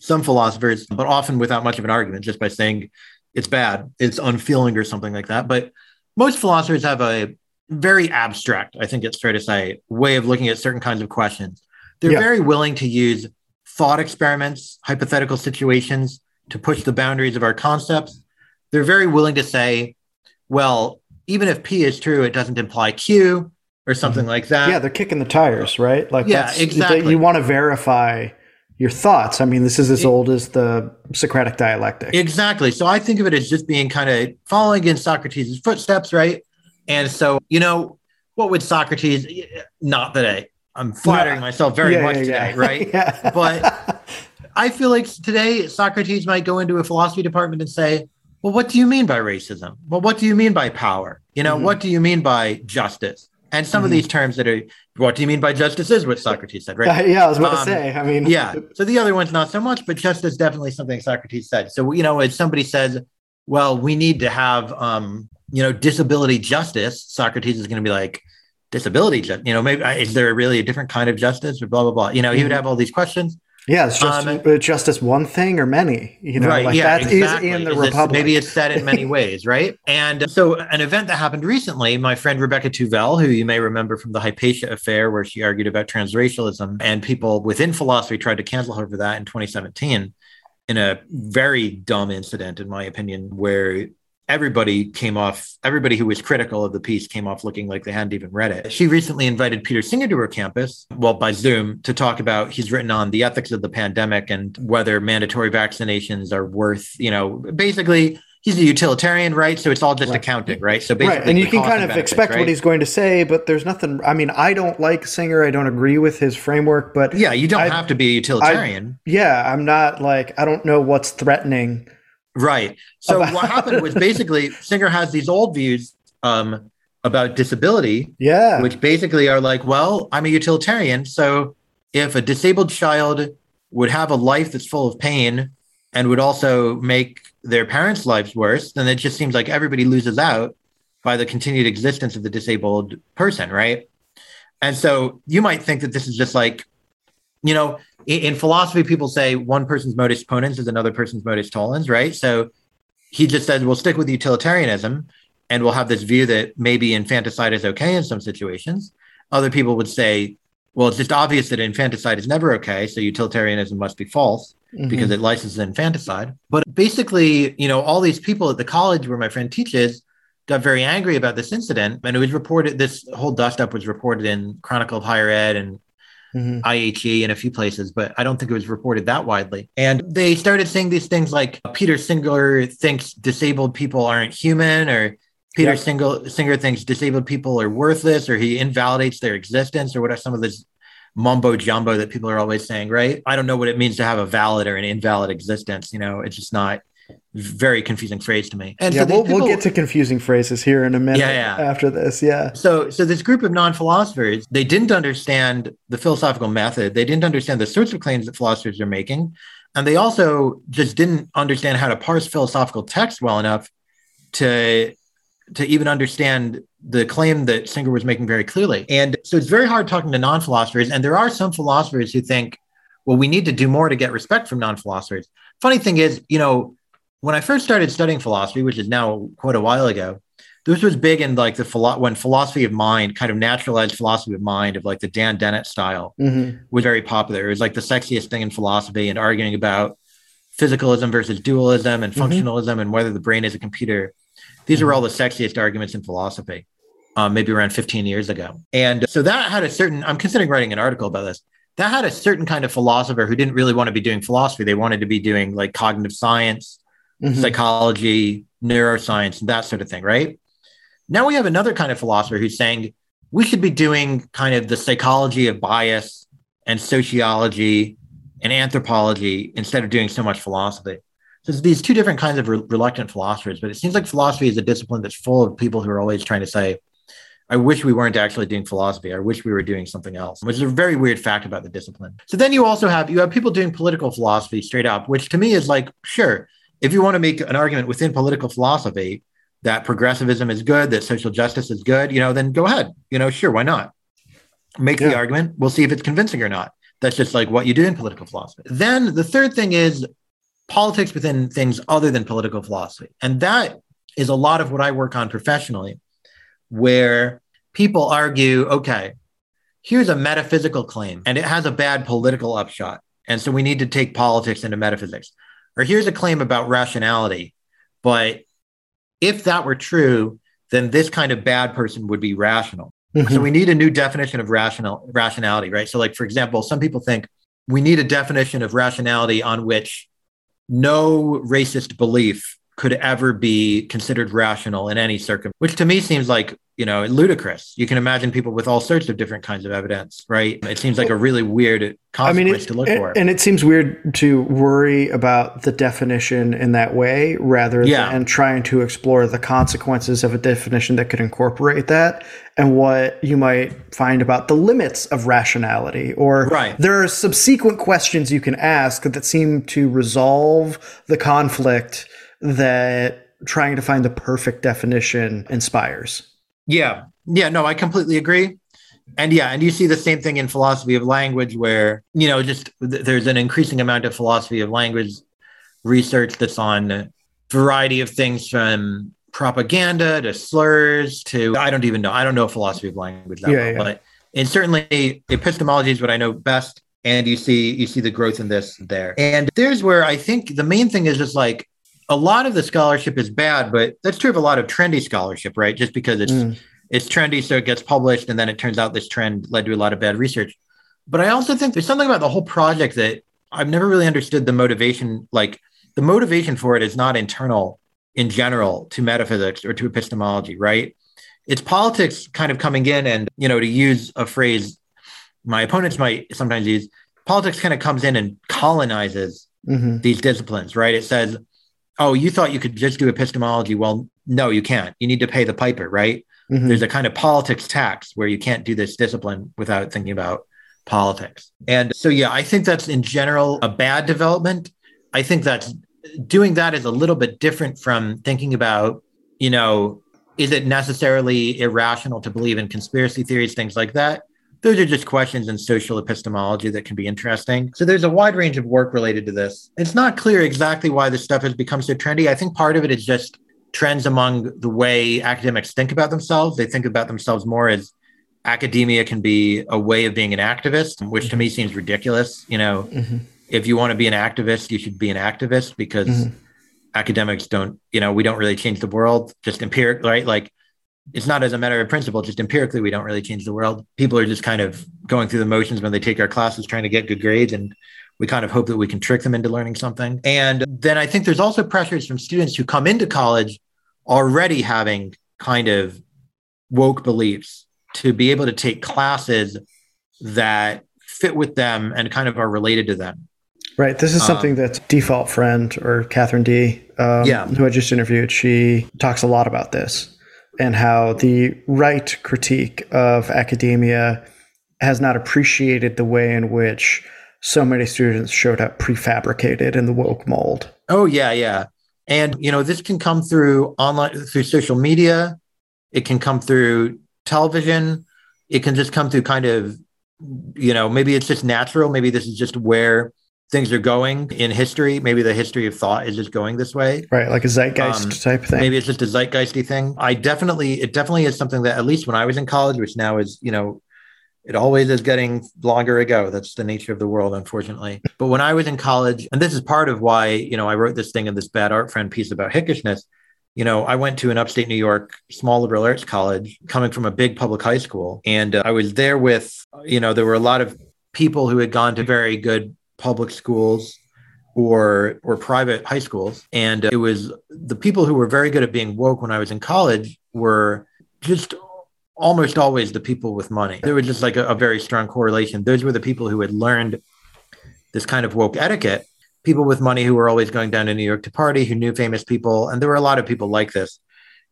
Speaker 2: some philosophers, but often without much of an argument, just by saying it's bad, it's unfeeling, or something like that. But most philosophers have a very abstract, I think it's fair to say, way of looking at certain kinds of questions. They're yeah. very willing to use thought experiments, hypothetical situations to push the boundaries of our concepts. They're very willing to say, well, even if P is true, it doesn't imply Q or something mm-hmm. like that.
Speaker 1: Yeah, they're kicking the tires, right?
Speaker 2: Like, yeah, exactly.
Speaker 1: You want to verify your thoughts. I mean, this is as old as the Socratic dialectic.
Speaker 2: Exactly. So I think of it as just being kind of following in Socrates' footsteps, right? And so, you know, what would Socrates, not that I, I'm flattering myself very yeah, much yeah, today, yeah. right? But I feel like today Socrates might go into a philosophy department and say, well, what do you mean by racism? Well, what do you mean by power? You know, mm-hmm. what do you mean by justice? And some mm-hmm. of these terms that are, what do you mean by justice is what Socrates said, right?
Speaker 1: yeah, I was about um, to say. I mean,
Speaker 2: yeah. So the other one's not so much, but justice definitely something Socrates said. So, you know, if somebody says, well, we need to have, um, you know, disability justice, Socrates is going to be like, disability, you know, maybe is there really a different kind of justice or blah, blah, blah. You know, he would mm-hmm. have all these questions.
Speaker 1: Yeah, it's just um, justice one thing or many. You know, right, like yeah, that exactly. is in the is Republic.
Speaker 2: maybe it's said in many ways, right? And so, an event that happened recently, my friend Rebecca Tuvel, who you may remember from the Hypatia affair, where she argued about transracialism, and people within philosophy tried to cancel her for that in 2017 in a very dumb incident, in my opinion, where everybody came off, everybody who was critical of the piece came off looking like they hadn't even read it. She recently invited Peter Singer to her campus, well, by Zoom, to talk about, he's written on the ethics of the pandemic and whether mandatory vaccinations are worth, you know, basically he's a utilitarian, right? So it's all just right. accounting, right? So
Speaker 1: basically, right. and you can kind of benefits, expect right? what he's going to say, but there's nothing. I mean, I don't like Singer. I don't agree with his framework, but
Speaker 2: yeah, you don't I, have to be a utilitarian.
Speaker 1: I, yeah, I'm not like I don't know what's threatening
Speaker 2: Right. So what happened was basically Singer has these old views um, about disability.
Speaker 1: Yeah.
Speaker 2: Which basically are like, well, I'm a utilitarian. So if a disabled child would have a life that's full of pain and would also make their parents' lives worse, then it just seems like everybody loses out by the continued existence of the disabled person, right? And so you might think that this is just like, you know, in, in philosophy, people say one person's modus ponens is another person's modus tollens, right? So he just says we'll stick with utilitarianism and we'll have this view that maybe infanticide is okay in some situations. Other people would say, well, it's just obvious that infanticide is never okay, so utilitarianism must be false mm-hmm. because it licenses infanticide. But basically, you know, all these people at the college where my friend teaches got very angry about this incident, and it was reported. This whole dust up was reported in Chronicle of Higher Ed and mm-hmm. IHE in a few places, but I don't think it was reported that widely. And they started saying these things like Peter Singer thinks disabled people aren't human, or Peter yep. Singer, Singer thinks disabled people are worthless, or he invalidates their existence, or what are some of this mumbo jumbo that people are always saying, right? I don't know what it means to have a valid or an invalid existence. You know, it's just not very confusing phrase to me.
Speaker 1: And yeah, so we'll, people, we'll get to confusing phrases here in a minute yeah, yeah. after this. Yeah.
Speaker 2: So, so this group of non-philosophers, they didn't understand the philosophical method. They didn't understand the sorts of claims that philosophers are making. And they also just didn't understand how to parse philosophical text well enough to, to even understand the claim that Singer was making very clearly. And so it's very hard talking to non-philosophers. And there are some philosophers who think, well, we need to do more to get respect from non-philosophers. Funny thing is, you know, when I first started studying philosophy, which is now quite a while ago, this was big in like the philo- when philosophy of mind, kind of naturalized philosophy of mind of like the Dan Dennett style, mm-hmm. was very popular. It was like the sexiest thing in philosophy and arguing about physicalism versus dualism and mm-hmm. functionalism mm-hmm. and whether the brain is a computer. These mm-hmm. are all the sexiest arguments in philosophy, um, maybe around 15 years ago. And so that had a certain, I'm considering writing an article about this. That had a certain kind of philosopher who didn't really want to be doing philosophy. They wanted to be doing like cognitive science, mm-hmm. psychology, neuroscience, that sort of thing, right? Now we have another kind of philosopher who's saying we should be doing kind of the psychology of bias and sociology and anthropology instead of doing so much philosophy. So there's these two different kinds of re- reluctant philosophers, but it seems like philosophy is a discipline that's full of people who are always trying to say, I wish we weren't actually doing philosophy. I wish we were doing something else, which is a very weird fact about the discipline. So then you also have you have people doing political philosophy straight up, which to me is like, sure, if you want to make an argument within political philosophy that progressivism is good, that social justice is good, you know, then go ahead. You know, sure, why not? Make yeah. the argument. We'll see if it's convincing or not. That's just like what you do in political philosophy. Then the third thing is politics within things other than political philosophy. And that is a lot of what I work on professionally, where people argue, okay, here's a metaphysical claim and it has a bad political upshot. And so we need to take politics into metaphysics. Or here's a claim about rationality, but if that were true, then this kind of bad person would be rational. Mm-hmm. So we need a new definition of rational rationality, right? So, like for example, some people think we need a definition of rationality on which no racist belief could ever be considered rational in any circumstance, which to me seems like you know, ludicrous. You can imagine people with all sorts of different kinds of evidence, right? It seems like a really weird consequence I mean, it, to look
Speaker 1: it,
Speaker 2: for.
Speaker 1: And it seems weird to worry about the definition in that way rather yeah. than trying to explore the consequences of a definition that could incorporate that and what you might find about the limits of rationality. Or
Speaker 2: right.
Speaker 1: there are subsequent questions you can ask that seem to resolve the conflict that trying to find the perfect definition inspires.
Speaker 2: Yeah. Yeah. No, I completely agree. And yeah, and you see the same thing in philosophy of language, where, you know, just th- there's an increasing amount of philosophy of language research that's on a variety of things from propaganda to slurs to, I don't even know. I don't know philosophy of language that yeah, well, yeah. but and certainly epistemology is what I know best. And you see, you see the growth in this there. And there's where I think the main thing is just like a lot of the scholarship is bad, but that's true of a lot of trendy scholarship, right? Just because it's mm. it's trendy, so it gets published, and then it turns out this trend led to a lot of bad research. But I also think there's something about the whole project that I've never really understood the motivation. Like the motivation for it is not internal in general to metaphysics or to epistemology, right? It's politics kind of coming in and, you know, to use a phrase my opponents might sometimes use, politics kind of comes in and colonizes mm-hmm. these disciplines, right? It says, oh, you thought you could just do epistemology. Well, no, you can't. You need to pay the piper, right? Mm-hmm. There's a kind of politics tax where you can't do this discipline without thinking about politics. And so, yeah, I think that's in general a bad development. I think that's doing that is a little bit different from thinking about, you know, is it necessarily irrational to believe in conspiracy theories, things like that? Those are just questions in social epistemology that can be interesting. So there's a wide range of work related to this. It's not clear exactly why this stuff has become so trendy. I think part of it is just trends among the way academics think about themselves. They think about themselves more as academia can be a way of being an activist, which to me seems ridiculous. You know, mm-hmm. if you want to be an activist, you should be an activist because mm-hmm. academics don't, you know, we don't really change the world, just empiric, right? Like it's not as a matter of principle, just empirically, we don't really change the world. People are just kind of going through the motions when they take our classes, trying to get good grades. And we kind of hope that we can trick them into learning something. And then I think there's also pressures from students who come into college already having kind of woke beliefs to be able to take classes that fit with them and kind of are related to them.
Speaker 1: Right. This is something um, that default friend or Katherine Dee, um, yeah. who I just interviewed, she talks a lot about this and how the right critique of academia has not appreciated the way in which so many students showed up prefabricated in the woke mold.
Speaker 2: Oh yeah, yeah. And you know, this can come through online through social media, it can come through television, it can just come through kind of you know, maybe it's just natural. Maybe this is just where things are going in history. Maybe the history of thought is just going this way.
Speaker 1: Right, like a zeitgeist um, type thing.
Speaker 2: Maybe it's just a zeitgeisty thing. I definitely, it definitely is something that at least when I was in college, which now is, you know, it always is getting longer ago. That's the nature of the world, unfortunately. But when I was in college, and this is part of why, you know, I wrote this thing in this bad art friend piece about hickishness. You know, I went to an upstate New York small liberal arts college coming from a big public high school. And uh, I was there with, you know, there were a lot of people who had gone to very good public schools or or private high schools and it was the people who were very good at being woke when I was in college were just almost always the people with money. There was just like a, a very strong correlation. Those were the people who had learned this kind of woke etiquette. People with money who were always going down to New York to party, who knew famous people, and there were a lot of people like this,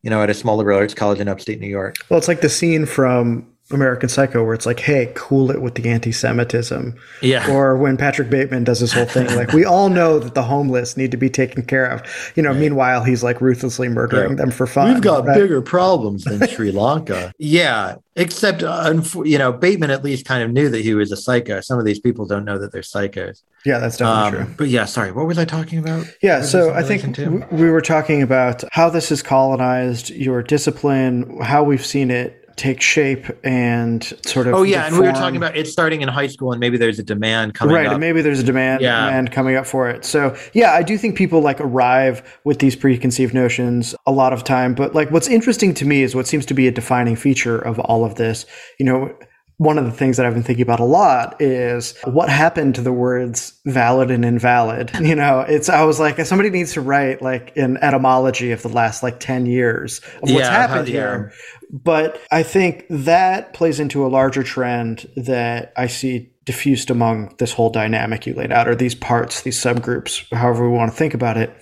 Speaker 2: you know, at a small liberal arts college in upstate New York.
Speaker 1: Well, it's like the scene from American Psycho, where it's like, hey, cool it with the anti-Semitism.
Speaker 2: Yeah.
Speaker 1: Or when Patrick Bateman does this whole thing, like we all know that the homeless need to be taken care of. You know, right. meanwhile he's like ruthlessly murdering yeah. them for fun.
Speaker 2: We've got right? bigger problems than Sri Lanka. yeah. Except, uh, you know, Bateman at least kind of knew that he was a psycho. Some of these people don't know that they're psychos.
Speaker 1: Yeah, that's definitely um, true.
Speaker 2: But yeah, sorry, what was I talking about?
Speaker 1: Yeah, so I think we were talking about how this has colonized your discipline, how we've seen it take shape and sort of.
Speaker 2: Oh yeah, and we were talking about it starting in high school, and maybe there's a demand coming
Speaker 1: right,
Speaker 2: up.
Speaker 1: and maybe there's a demand yeah. demand coming up for it. So yeah, I do think people like arrive with these preconceived notions a lot of time. But like, what's interesting to me is what seems to be a defining feature of all of this. You know, one of the things that I've been thinking about a lot is what happened to the words valid and invalid. You know, it's I was like somebody needs to write like an etymology of the last like 10 years of what's yeah, happened here. But I think that plays into a larger trend that I see diffused among this whole dynamic you laid out or these parts, these subgroups, however we want to think about it.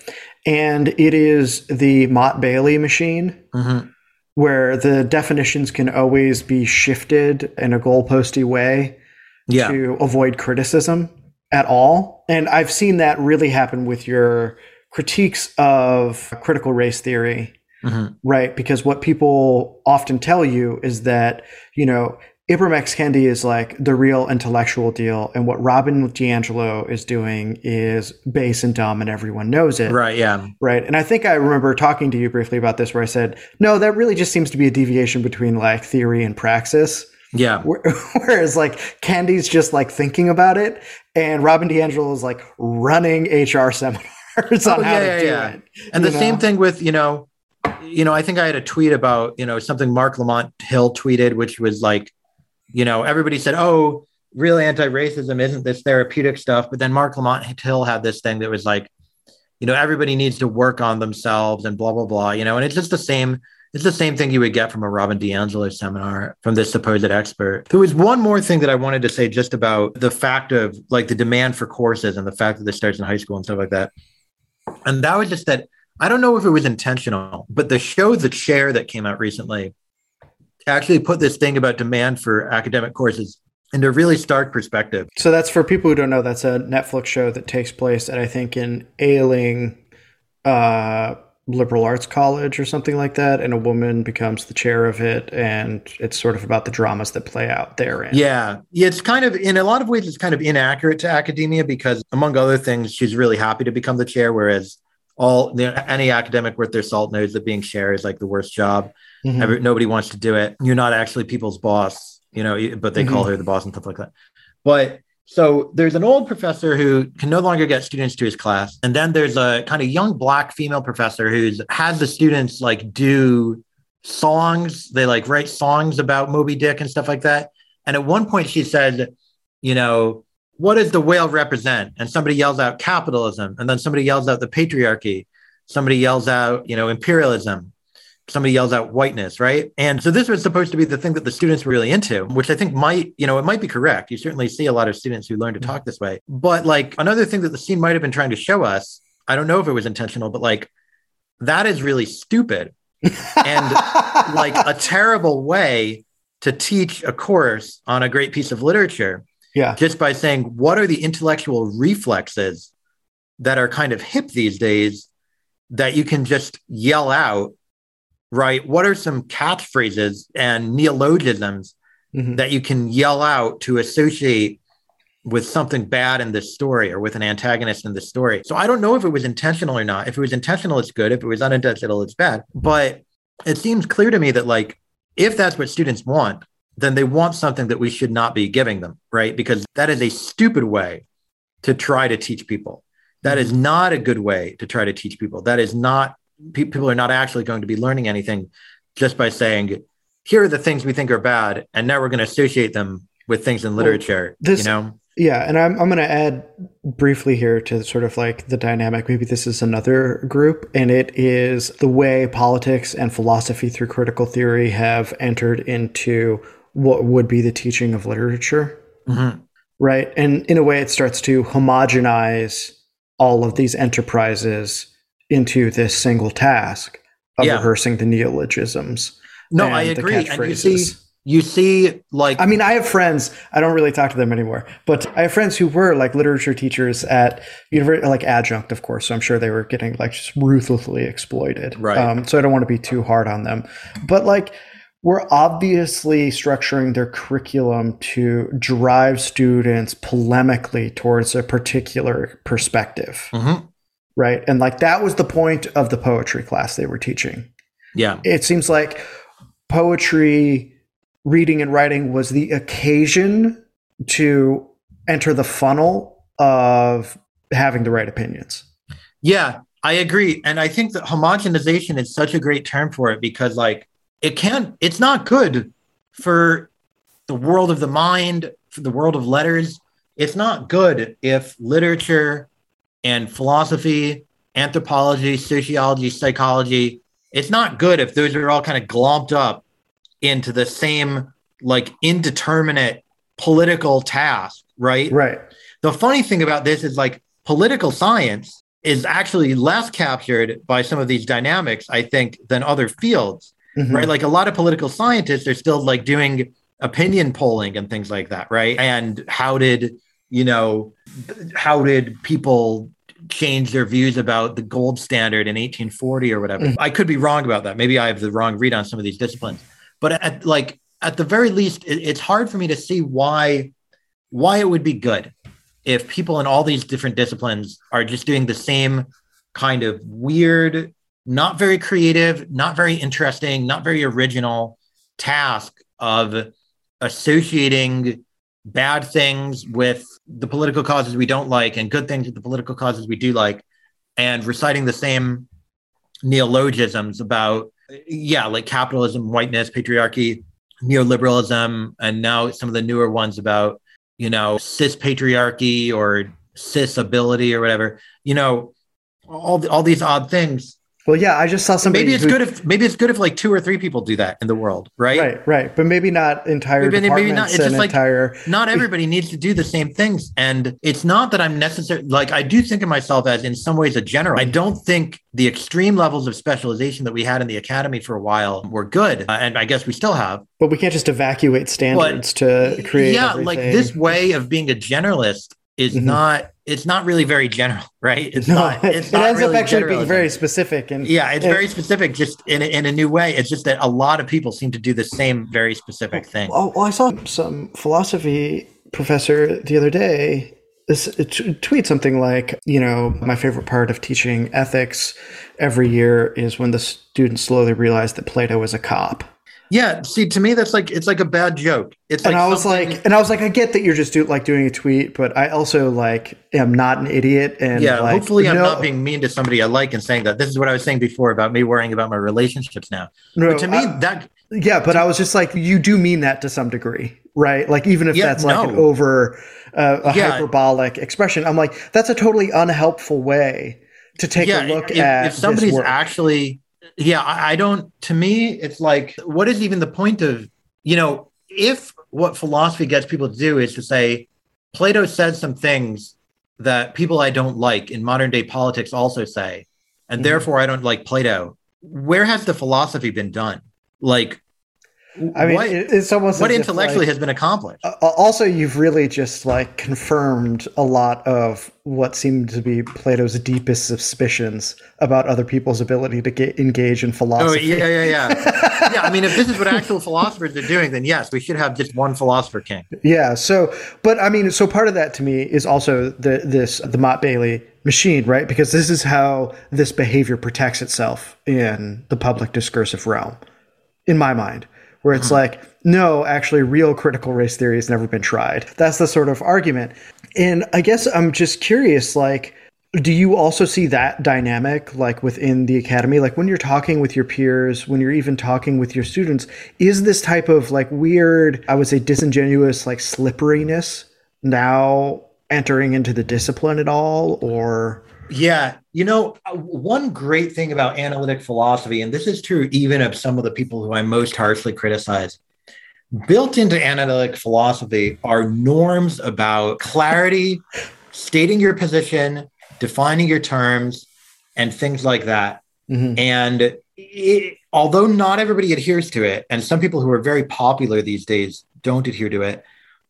Speaker 1: And it is the Motte Bailey machine. Mm-hmm where the definitions can always be shifted in a goalposty way yeah. to avoid criticism at all. And I've seen that really happen with your critiques of critical race theory, mm-hmm. right? Because what people often tell you is that, you know, Ibram X. Kendi is like the real intellectual deal, and what Robin DiAngelo is doing is base and dumb, and everyone knows it.
Speaker 2: Right. Yeah.
Speaker 1: Right. And I think I remember talking to you briefly about this, where I said, "No, that really just seems to be a deviation between like theory and praxis."
Speaker 2: Yeah.
Speaker 1: Whereas like Kendi's just like thinking about it, and Robin DiAngelo is like running HR seminars oh, on oh, how yeah, to do yeah. it.
Speaker 2: And the know? same thing with you know, you know, I think I had a tweet about you know something Marc Lamont Hill tweeted, which was like you know, everybody said, oh, real anti-racism isn't this therapeutic stuff. But then Marc Lamont Hill had this thing that was like, you know, everybody needs to work on themselves and blah, blah, blah, you know, and it's just the same. It's the same thing you would get from a Robin DiAngelo seminar from this supposed expert. There was one more thing that I wanted to say just about the fact of like the demand for courses and the fact that this starts in high school and stuff like that. And that was just that I don't know if it was intentional, but the show The Chair that came out recently actually put this thing about demand for academic courses into a really stark perspective.
Speaker 1: So that's for people who don't know, that's a Netflix show that takes place at I think in ailing uh, liberal arts college or something like that, and a woman becomes the chair of it, and it's sort of about the dramas that play out therein.
Speaker 2: Yeah, yeah, it's kind of in a lot of ways it's kind of inaccurate to academia because among other things, she's really happy to become the chair, whereas all any academic worth their salt knows that being chair is like the worst job. Mm-hmm. Every, nobody wants to do it. You're not actually people's boss, you know, but they mm-hmm. call her the boss and stuff like that. But so there's an old professor who can no longer get students to his class. And then there's a kind of young black female professor who's has the students like do songs. They like write songs about Moby Dick and stuff like that. And at one point she said, you know, what does the whale represent? And somebody yells out capitalism. And then somebody yells out the patriarchy. Somebody yells out, you know, imperialism somebody yells out whiteness, right? And so this was supposed to be the thing that the students were really into, which I think might, you know, it might be correct. You certainly see a lot of students who learn to talk this way. But like another thing that the scene might have been trying to show us, I don't know if it was intentional, but like that is really stupid and like a terrible way to teach a course on a great piece of literature.
Speaker 1: Yeah.
Speaker 2: Just by saying, what are the intellectual reflexes that are kind of hip these days that you can just yell out right? What are some catchphrases and neologisms mm-hmm. that you can yell out to associate with something bad in this story or with an antagonist in this story. So I don't know if it was intentional or not. If it was intentional, it's good. If it was unintentional, it's bad. But it seems clear to me that like if that's what students want, then they want something that we should not be giving them, right? Because that is a stupid way to try to teach people. That is mm-hmm. not a good way to try to teach people. That is not people are not actually going to be learning anything just by saying here are the things we think are bad and now we're going to associate them with things in literature, well, this, you know.
Speaker 1: Yeah, and I'm I'm going to add briefly here to sort of like the dynamic. Maybe this is another group, and it is the way politics and philosophy through critical theory have entered into what would be the teaching of literature, mm-hmm. right? And in a way, it starts to homogenize all of these enterprises into this single task of yeah. rehearsing the neologisms.
Speaker 2: No, I agree. And you see you see like
Speaker 1: i mean i have friends i don't really talk to them anymore but i have friends who were like literature teachers at university like adjunct of course so i'm sure they were getting like just ruthlessly exploited
Speaker 2: right um,
Speaker 1: so i don't want to be too hard on them but like we're obviously structuring their curriculum to drive students polemically towards a particular perspective mm-hmm. right and like that was the point of the poetry class they were teaching
Speaker 2: yeah
Speaker 1: it seems like poetry reading and writing was the occasion to enter the funnel of having the right opinions.
Speaker 2: Yeah, I agree. And I think that homogenization is such a great term for it because like it can't it's not good for the world of the mind, for the world of letters. It's not good if literature and philosophy, anthropology, sociology, psychology, it's not good if those are all kind of glomped up into the same like indeterminate political task, right?
Speaker 1: Right.
Speaker 2: The funny thing about this is like political science is actually less captured by some of these dynamics, I think, than other fields, mm-hmm. right? Like a lot of political scientists are still like doing opinion polling and things like that, right? And how did, you know, how did people change their views about the gold standard in 1840 or whatever? Mm-hmm. I could be wrong about that. Maybe I have the wrong read on some of these disciplines. But at like at the very least, it, it's hard for me to see why why it would be good if people in all these different disciplines are just doing the same kind of weird, not very creative, not very interesting, not very original task of associating bad things with the political causes we don't like and good things with the political causes we do like and reciting the same neologisms about yeah, like capitalism, whiteness, patriarchy, neoliberalism, and now some of the newer ones about, you know, cis patriarchy or cis ability or whatever, you know, all, all these odd things
Speaker 1: well, yeah, I just saw somebody.
Speaker 2: Maybe it's who, good if maybe it's good if like two or three people do that in the world, right?
Speaker 1: Right, right, but maybe not entire maybe, departments maybe not. It's just like entire.
Speaker 2: Not everybody needs to do the same things, and it's not that I'm necessarily like I do think of myself as in some ways a general. I don't think the extreme levels of specialization that we had in the academy for a while were good, uh, and I guess we still have.
Speaker 1: But we can't just evacuate standards but, to create.
Speaker 2: Yeah, everything. like this way of being a generalist is mm-hmm. not it's not really very general, right? It's no, not. It's
Speaker 1: it
Speaker 2: not
Speaker 1: ends really up actually being very specific, and
Speaker 2: yeah, it's and, very specific, just in a, in a new way. It's just that a lot of people seem to do the same very specific thing.
Speaker 1: Oh, well, I saw some philosophy professor the other day this tweet something like, you know, my favorite part of teaching ethics every year is when the students slowly realize that Plato is a cop.
Speaker 2: Yeah, see, to me, that's like it's like a bad joke. It's
Speaker 1: and
Speaker 2: like
Speaker 1: I was something... like, and I was like, I get that you're just do, like doing a tweet, but I also like am not an idiot. And
Speaker 2: yeah,
Speaker 1: like,
Speaker 2: hopefully, I'm no... not being mean to somebody I like and saying that. This is what I was saying before about me worrying about my relationships now. No, but to me, I, that
Speaker 1: yeah, but. I was just like, you do mean that to some degree, right? Like even if yeah, that's like no. an over uh, a yeah. hyperbolic expression, I'm like, that's a totally unhelpful way to take yeah, a look
Speaker 2: if,
Speaker 1: at
Speaker 2: if somebody's actually yeah I, I don't to me it's like what is even the point of you know if what philosophy gets people to do is to say plato said some things that people i don't like in modern day politics also say and mm-hmm. therefore i don't like plato where has the philosophy been done like
Speaker 1: I mean,
Speaker 2: what,
Speaker 1: it's almost
Speaker 2: what
Speaker 1: as if,
Speaker 2: intellectually
Speaker 1: like-
Speaker 2: has been accomplished.
Speaker 1: Also, you've really just like confirmed a lot of what seemed to be Plato's deepest suspicions about other people's ability to get engage in
Speaker 2: oh,
Speaker 1: philosophy.
Speaker 2: Oh yeah, yeah, yeah. yeah, I mean, if this is what actual philosophers are doing, then yes, we should have just one philosopher king.
Speaker 1: Yeah. So, but I mean, so part of that to me is also the this the Motte Bailey machine, right? Because this is how this behavior protects itself in the public discursive realm, in my mind, where it's mm-hmm. like, no, actually, real critical race theory has never been tried. That's the sort of argument. And I guess I'm just curious, like. Do you also see that dynamic like within the academy? Like when you're talking with your peers, when you're even talking with your students, is this type of like weird, I would say disingenuous like slipperiness now entering into the discipline at all or
Speaker 2: Yeah, you know, uh, one great thing about analytic philosophy, and this is true even of some of the people who I most harshly criticize, built into analytic philosophy are norms about clarity, stating your position, defining your terms, and things like that.
Speaker 1: Mhm.
Speaker 2: And it, although not everybody adheres to it, and some people who are very popular these days don't adhere to it,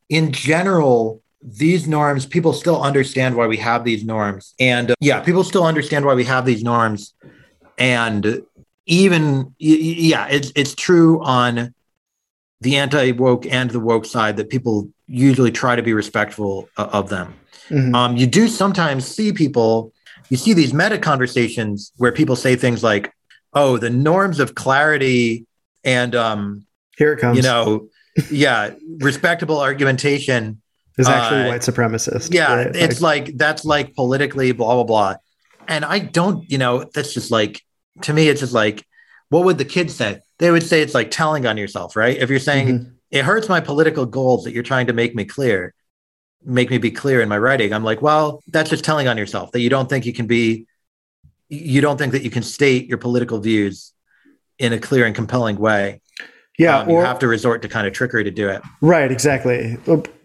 Speaker 2: in general, these norms, people still understand why we have these norms. And uh, yeah, people still understand why we have these norms. And even, yeah, it's, it's true on the anti woke and the woke side that people usually try to be respectful uh, of them.
Speaker 1: Mhm.
Speaker 2: Um, you do sometimes see people, you see these meta conversations where people say things like, oh, the norms of clarity and, um,
Speaker 1: here it comes
Speaker 2: you know, yeah, respectable argumentation.
Speaker 1: Is actually
Speaker 2: uh,
Speaker 1: white supremacist
Speaker 2: Yeah,
Speaker 1: right?
Speaker 2: it's like, that's like politically blah, blah, blah. And I don't, you know, that's just like, to me, it's just like, what would the kids say? They would say it's like telling on yourself, right? If you're saying,
Speaker 1: Mhm.
Speaker 2: it hurts my political goals that you're trying to make me clear make me be clear in my writing i'm like well that's just telling on yourself that you don't think you can be you don't think that you can state your political views in a clear and compelling way
Speaker 1: yeah
Speaker 2: Um,
Speaker 1: or,
Speaker 2: you have to resort to kind of trickery to do it.
Speaker 1: Right exactly.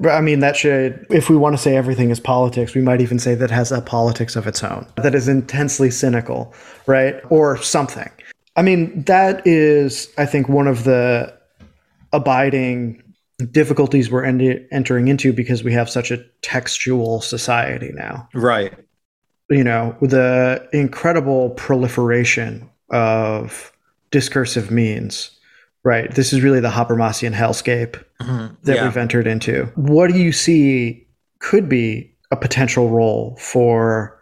Speaker 1: I mean that should if we want to say everything is politics we might even say that has a politics of its own that is intensely cynical right? Or something. I mean that is i think one of the abiding difficulties we're en- entering into because we have such a textual society now.
Speaker 2: Right.
Speaker 1: You know the incredible proliferation of discursive means right. This is really the habermasian hellscape
Speaker 2: Mhm.
Speaker 1: that
Speaker 2: yeah.
Speaker 1: we've entered into. What do you see could be a potential role for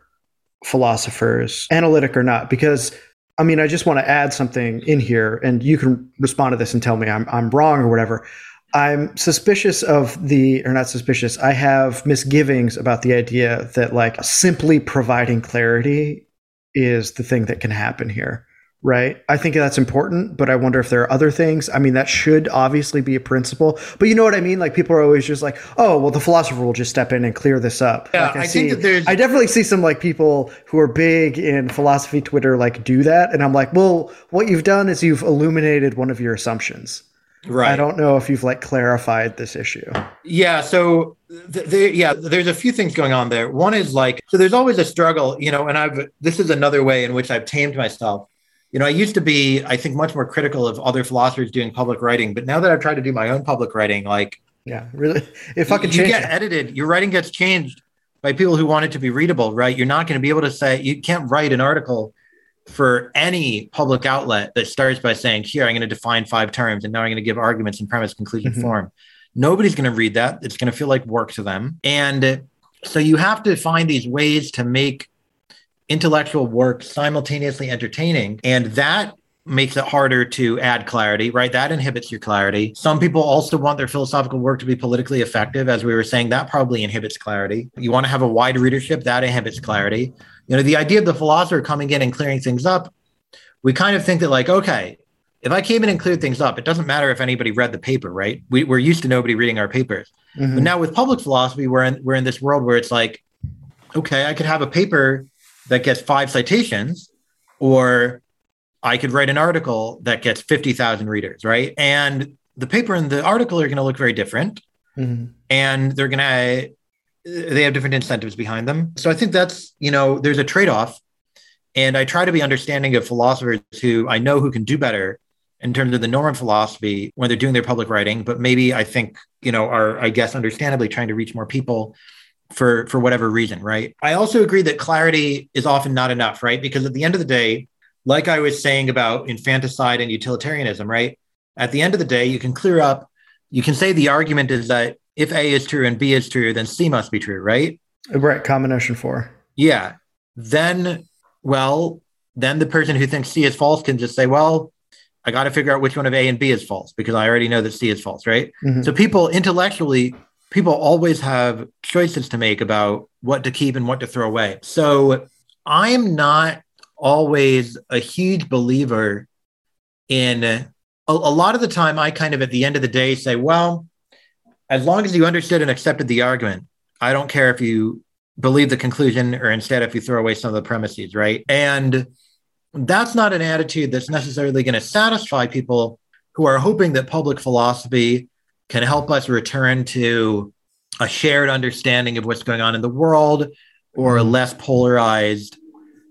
Speaker 1: philosophers analytic or not? Because i mean i just want to add something in here and you can respond to this and tell me i'm, I'm wrong or whatever. I'm suspicious of the or not suspicious i have misgivings about the idea that like simply providing clarity is the thing that can happen here right i think that's important but i wonder if there are other things i mean that should obviously be a principle but you know what i mean like people are always just like oh well the philosopher will just step in and clear this up
Speaker 2: Yeah,
Speaker 1: like
Speaker 2: I
Speaker 1: see,
Speaker 2: think that there's-
Speaker 1: i definitely see some like people who are big in philosophy twitter like do that and i'm like well what you've done is you've illuminated one of your assumptions
Speaker 2: right
Speaker 1: i don't know if you've like clarified this issue
Speaker 2: Yeah. So th- there, yeah, there's a few things going on there. One is like, so there's always a struggle, you know, and I've, this is another way in which I've tamed myself. You know, I used to be, I think, much more critical of other philosophers doing public writing, but now that I've tried to do my own public writing, like
Speaker 1: yeah really it fucking
Speaker 2: you
Speaker 1: changed
Speaker 2: get edited, your writing gets changed by people who want it to be readable, right? You're not going to be able to say, you can't write an article for any public outlet that starts by saying, here, I'm going to define five terms, and now I'm going to give arguments in premise, conclusion,
Speaker 1: Mhm.
Speaker 2: form. Nobody's going to read that. It's going to feel like work to them. And so you have to find these ways to make intellectual work simultaneously entertaining. And that makes it harder to add clarity, right? That inhibits your clarity. Some people also want their philosophical work to be politically effective. As we were saying, that probably inhibits clarity. You want to have a wide readership, that inhibits clarity. You know, the idea of the philosopher coming in and clearing things up, we kind of think that, like, okay, if I came in and cleared things up, it doesn't matter if anybody read the paper, right? We, we're used to nobody reading our papers.
Speaker 1: Mhm.
Speaker 2: But now with public philosophy, we're in we're in this world where it's like, okay, I could have a paper that gets five citations, or I could write an article that gets fifty thousand readers, right? And the paper and the article are going to look very different,
Speaker 1: Mhm.
Speaker 2: and they're going to they have different incentives behind them. So I think that's you know there's a trade off, and I try to be understanding of philosophers who I know who can do better in terms of the norm philosophy when they're doing their public writing, but maybe I think, you know, are, I guess, understandably trying to reach more people for for whatever reason, right? I also agree that clarity is often not enough, right? Because at the end of the day, like I was saying about infanticide and utilitarianism, right? At the end of the day, you can clear up, you can say the argument is that if A is true and B is true, then C must be true, right?
Speaker 1: Right, combination four.
Speaker 2: Yeah. Then, well, then the person who thinks C is false can just say, well, I got to figure out which one of A and B is false because I already know that C is false, right? Mm-hmm. So people intellectually, people always have choices to make about what to keep and what to throw away. So I'm not always a huge believer in a, a lot of the time I kind of at the end of the day say, well, as long as you understood and accepted the argument, I don't care if you believe the conclusion or instead if you throw away some of the premises, right? And that's not an attitude that's necessarily going to satisfy people who are hoping that public philosophy can help us return to a shared understanding of what's going on in the world or a less polarized,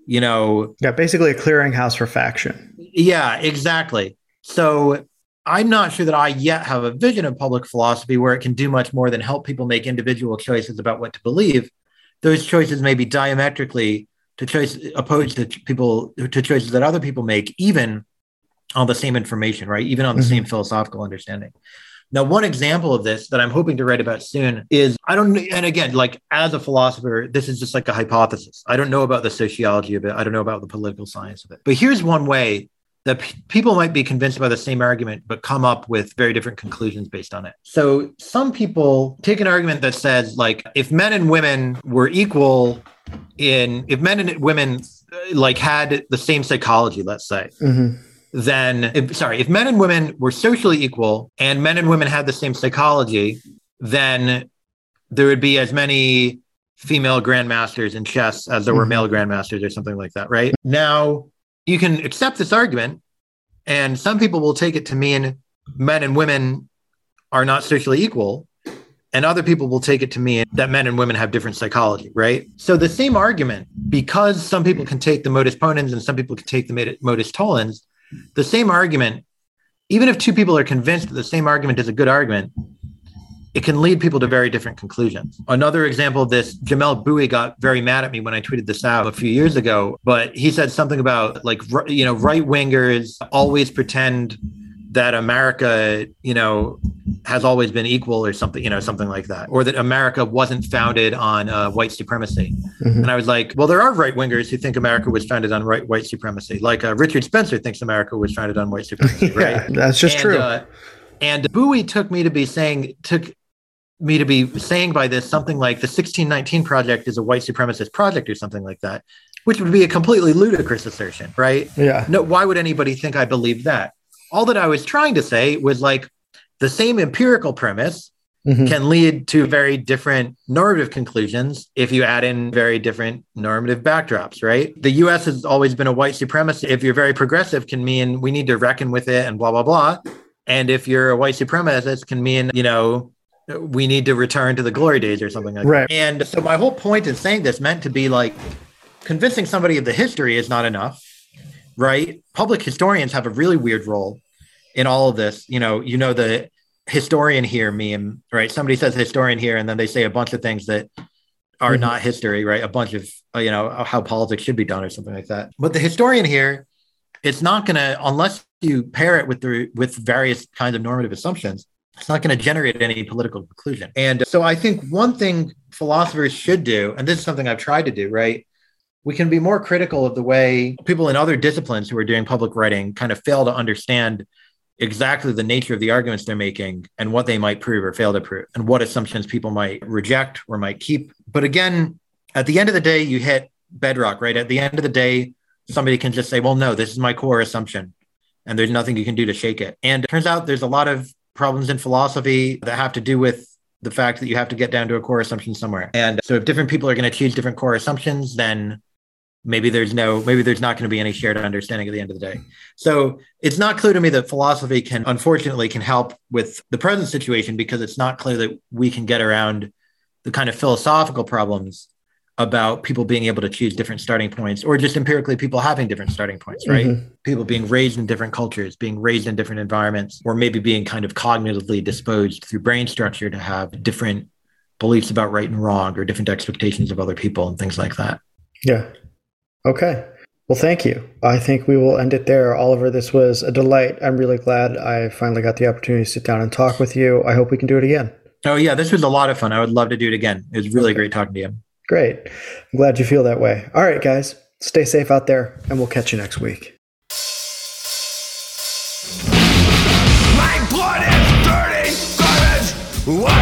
Speaker 2: you know.
Speaker 1: Yeah, basically a clearinghouse for faction.
Speaker 2: Yeah, exactly. So I'm not sure that I yet have a vision of public philosophy where it can do much more than help people make individual choices about what to believe. Those choices may be diametrically to choice opposed to people to choices that other people make, even on the same information, right? Even on the mm-hmm. same philosophical understanding. Now, one example of this that I'm hoping to write about soon is I don't, and again, like as a philosopher, this is just like a hypothesis. I don't know about the sociology of it. I don't know about the political science of it. But here's one way that p- people might be convinced by the same argument, but come up with very different conclusions based on it. So some people take an argument that says, like, if men and women were equal in, if men and women like had the same psychology, let's say, mm-hmm then if, sorry, if men and women were socially equal and men and women had the same psychology, then there would be as many female grandmasters in chess as there were mm-hmm. male grandmasters or something like that, right? Now, you can accept this argument, and some people will take it to mean men and women are not socially equal. And other people will take it to mean that men and women have different psychology, right? So the same argument, because some people can take the modus ponens and some people can take the modus tollens, the same argument, even if two people are convinced that the same argument is a good argument, it can lead people to very different conclusions. Another example of this, Jamelle Bouie got very mad at me when I tweeted this out a few years ago, but he said something about like, you know, right wingers always pretend that America, you know, has always been equal or something, you know, something like that, or that America wasn't founded on uh, white supremacy. Mm-hmm. And I was like, well, there are right wingers who think America was founded on right, white supremacy. Like uh, Richard Spencer thinks America was founded on white supremacy, right?
Speaker 1: that's just and, true. Uh,
Speaker 2: and Bouie took me to be saying, took me to be saying by this something like the 1619 project is a white supremacist project or something like that, which would be a completely ludicrous assertion, right?
Speaker 1: Yeah.
Speaker 2: No, why would anybody think I believe that? All that I was trying to say was like the same empirical premise mm-hmm. can lead to very different normative conclusions if you add in very different normative backdrops, right? The US has always been a white supremacist. If you're very progressive, can mean we need to reckon with it and blah, blah, blah. And if you're a white supremacist, it can mean, you know, we need to return to the glory days or something like right. that. And so my whole point in saying this meant to be like convincing somebody of the history is not enough right? Public historians have a really weird role in all of this. You know, you know the historian here meme, right? Somebody says historian here, and then they say a bunch of things that are mm-hmm. not history, right? A bunch of uh, you know how politics should be done or something like that. But the historian here, it's not going to unless you pair it with the with various kinds of normative assumptions. It's not going to generate any political conclusion. And so I think one thing philosophers should do, and this is something I've tried to do, right, we can be more critical of the way people in other disciplines who are doing public writing kind of fail to understand exactly the nature of the arguments they're making and what they might prove or fail to prove and what assumptions people might reject or might keep. But again, at the end of the day, you hit bedrock, right? At the end of the day, somebody can just say, well, no, this is my core assumption. And there's nothing you can do to shake it. And it turns out there's a lot of problems in philosophy that have to do with the fact that you have to get down to a core assumption somewhere. And so if different people are going to choose different core assumptions, then maybe there's no maybe there's not going to be any shared understanding at the end of the day. So it's not clear to me that philosophy can unfortunately can help with the present situation because it's not clear that we can get around the kind of philosophical problems about people being able to choose different starting points or just empirically people having different starting points right? Mm-hmm. people being raised in different cultures being raised in different environments or maybe being kind of cognitively disposed through brain structure to have different beliefs about right and wrong or different expectations of other people and things like that.
Speaker 3: Yeah okay well, thank you. I think we will end it there. Oliver, this was a delight. I'm really glad I finally got the opportunity to sit down and talk with you. I hope we can do it again.
Speaker 2: Oh, yeah. This was a lot of fun. I would love to do it again. It was really okay. great talking to you.
Speaker 3: Great. I'm glad you feel that way. All right, guys. Stay safe out there, and we'll catch you next week. My blood is dirty garbage.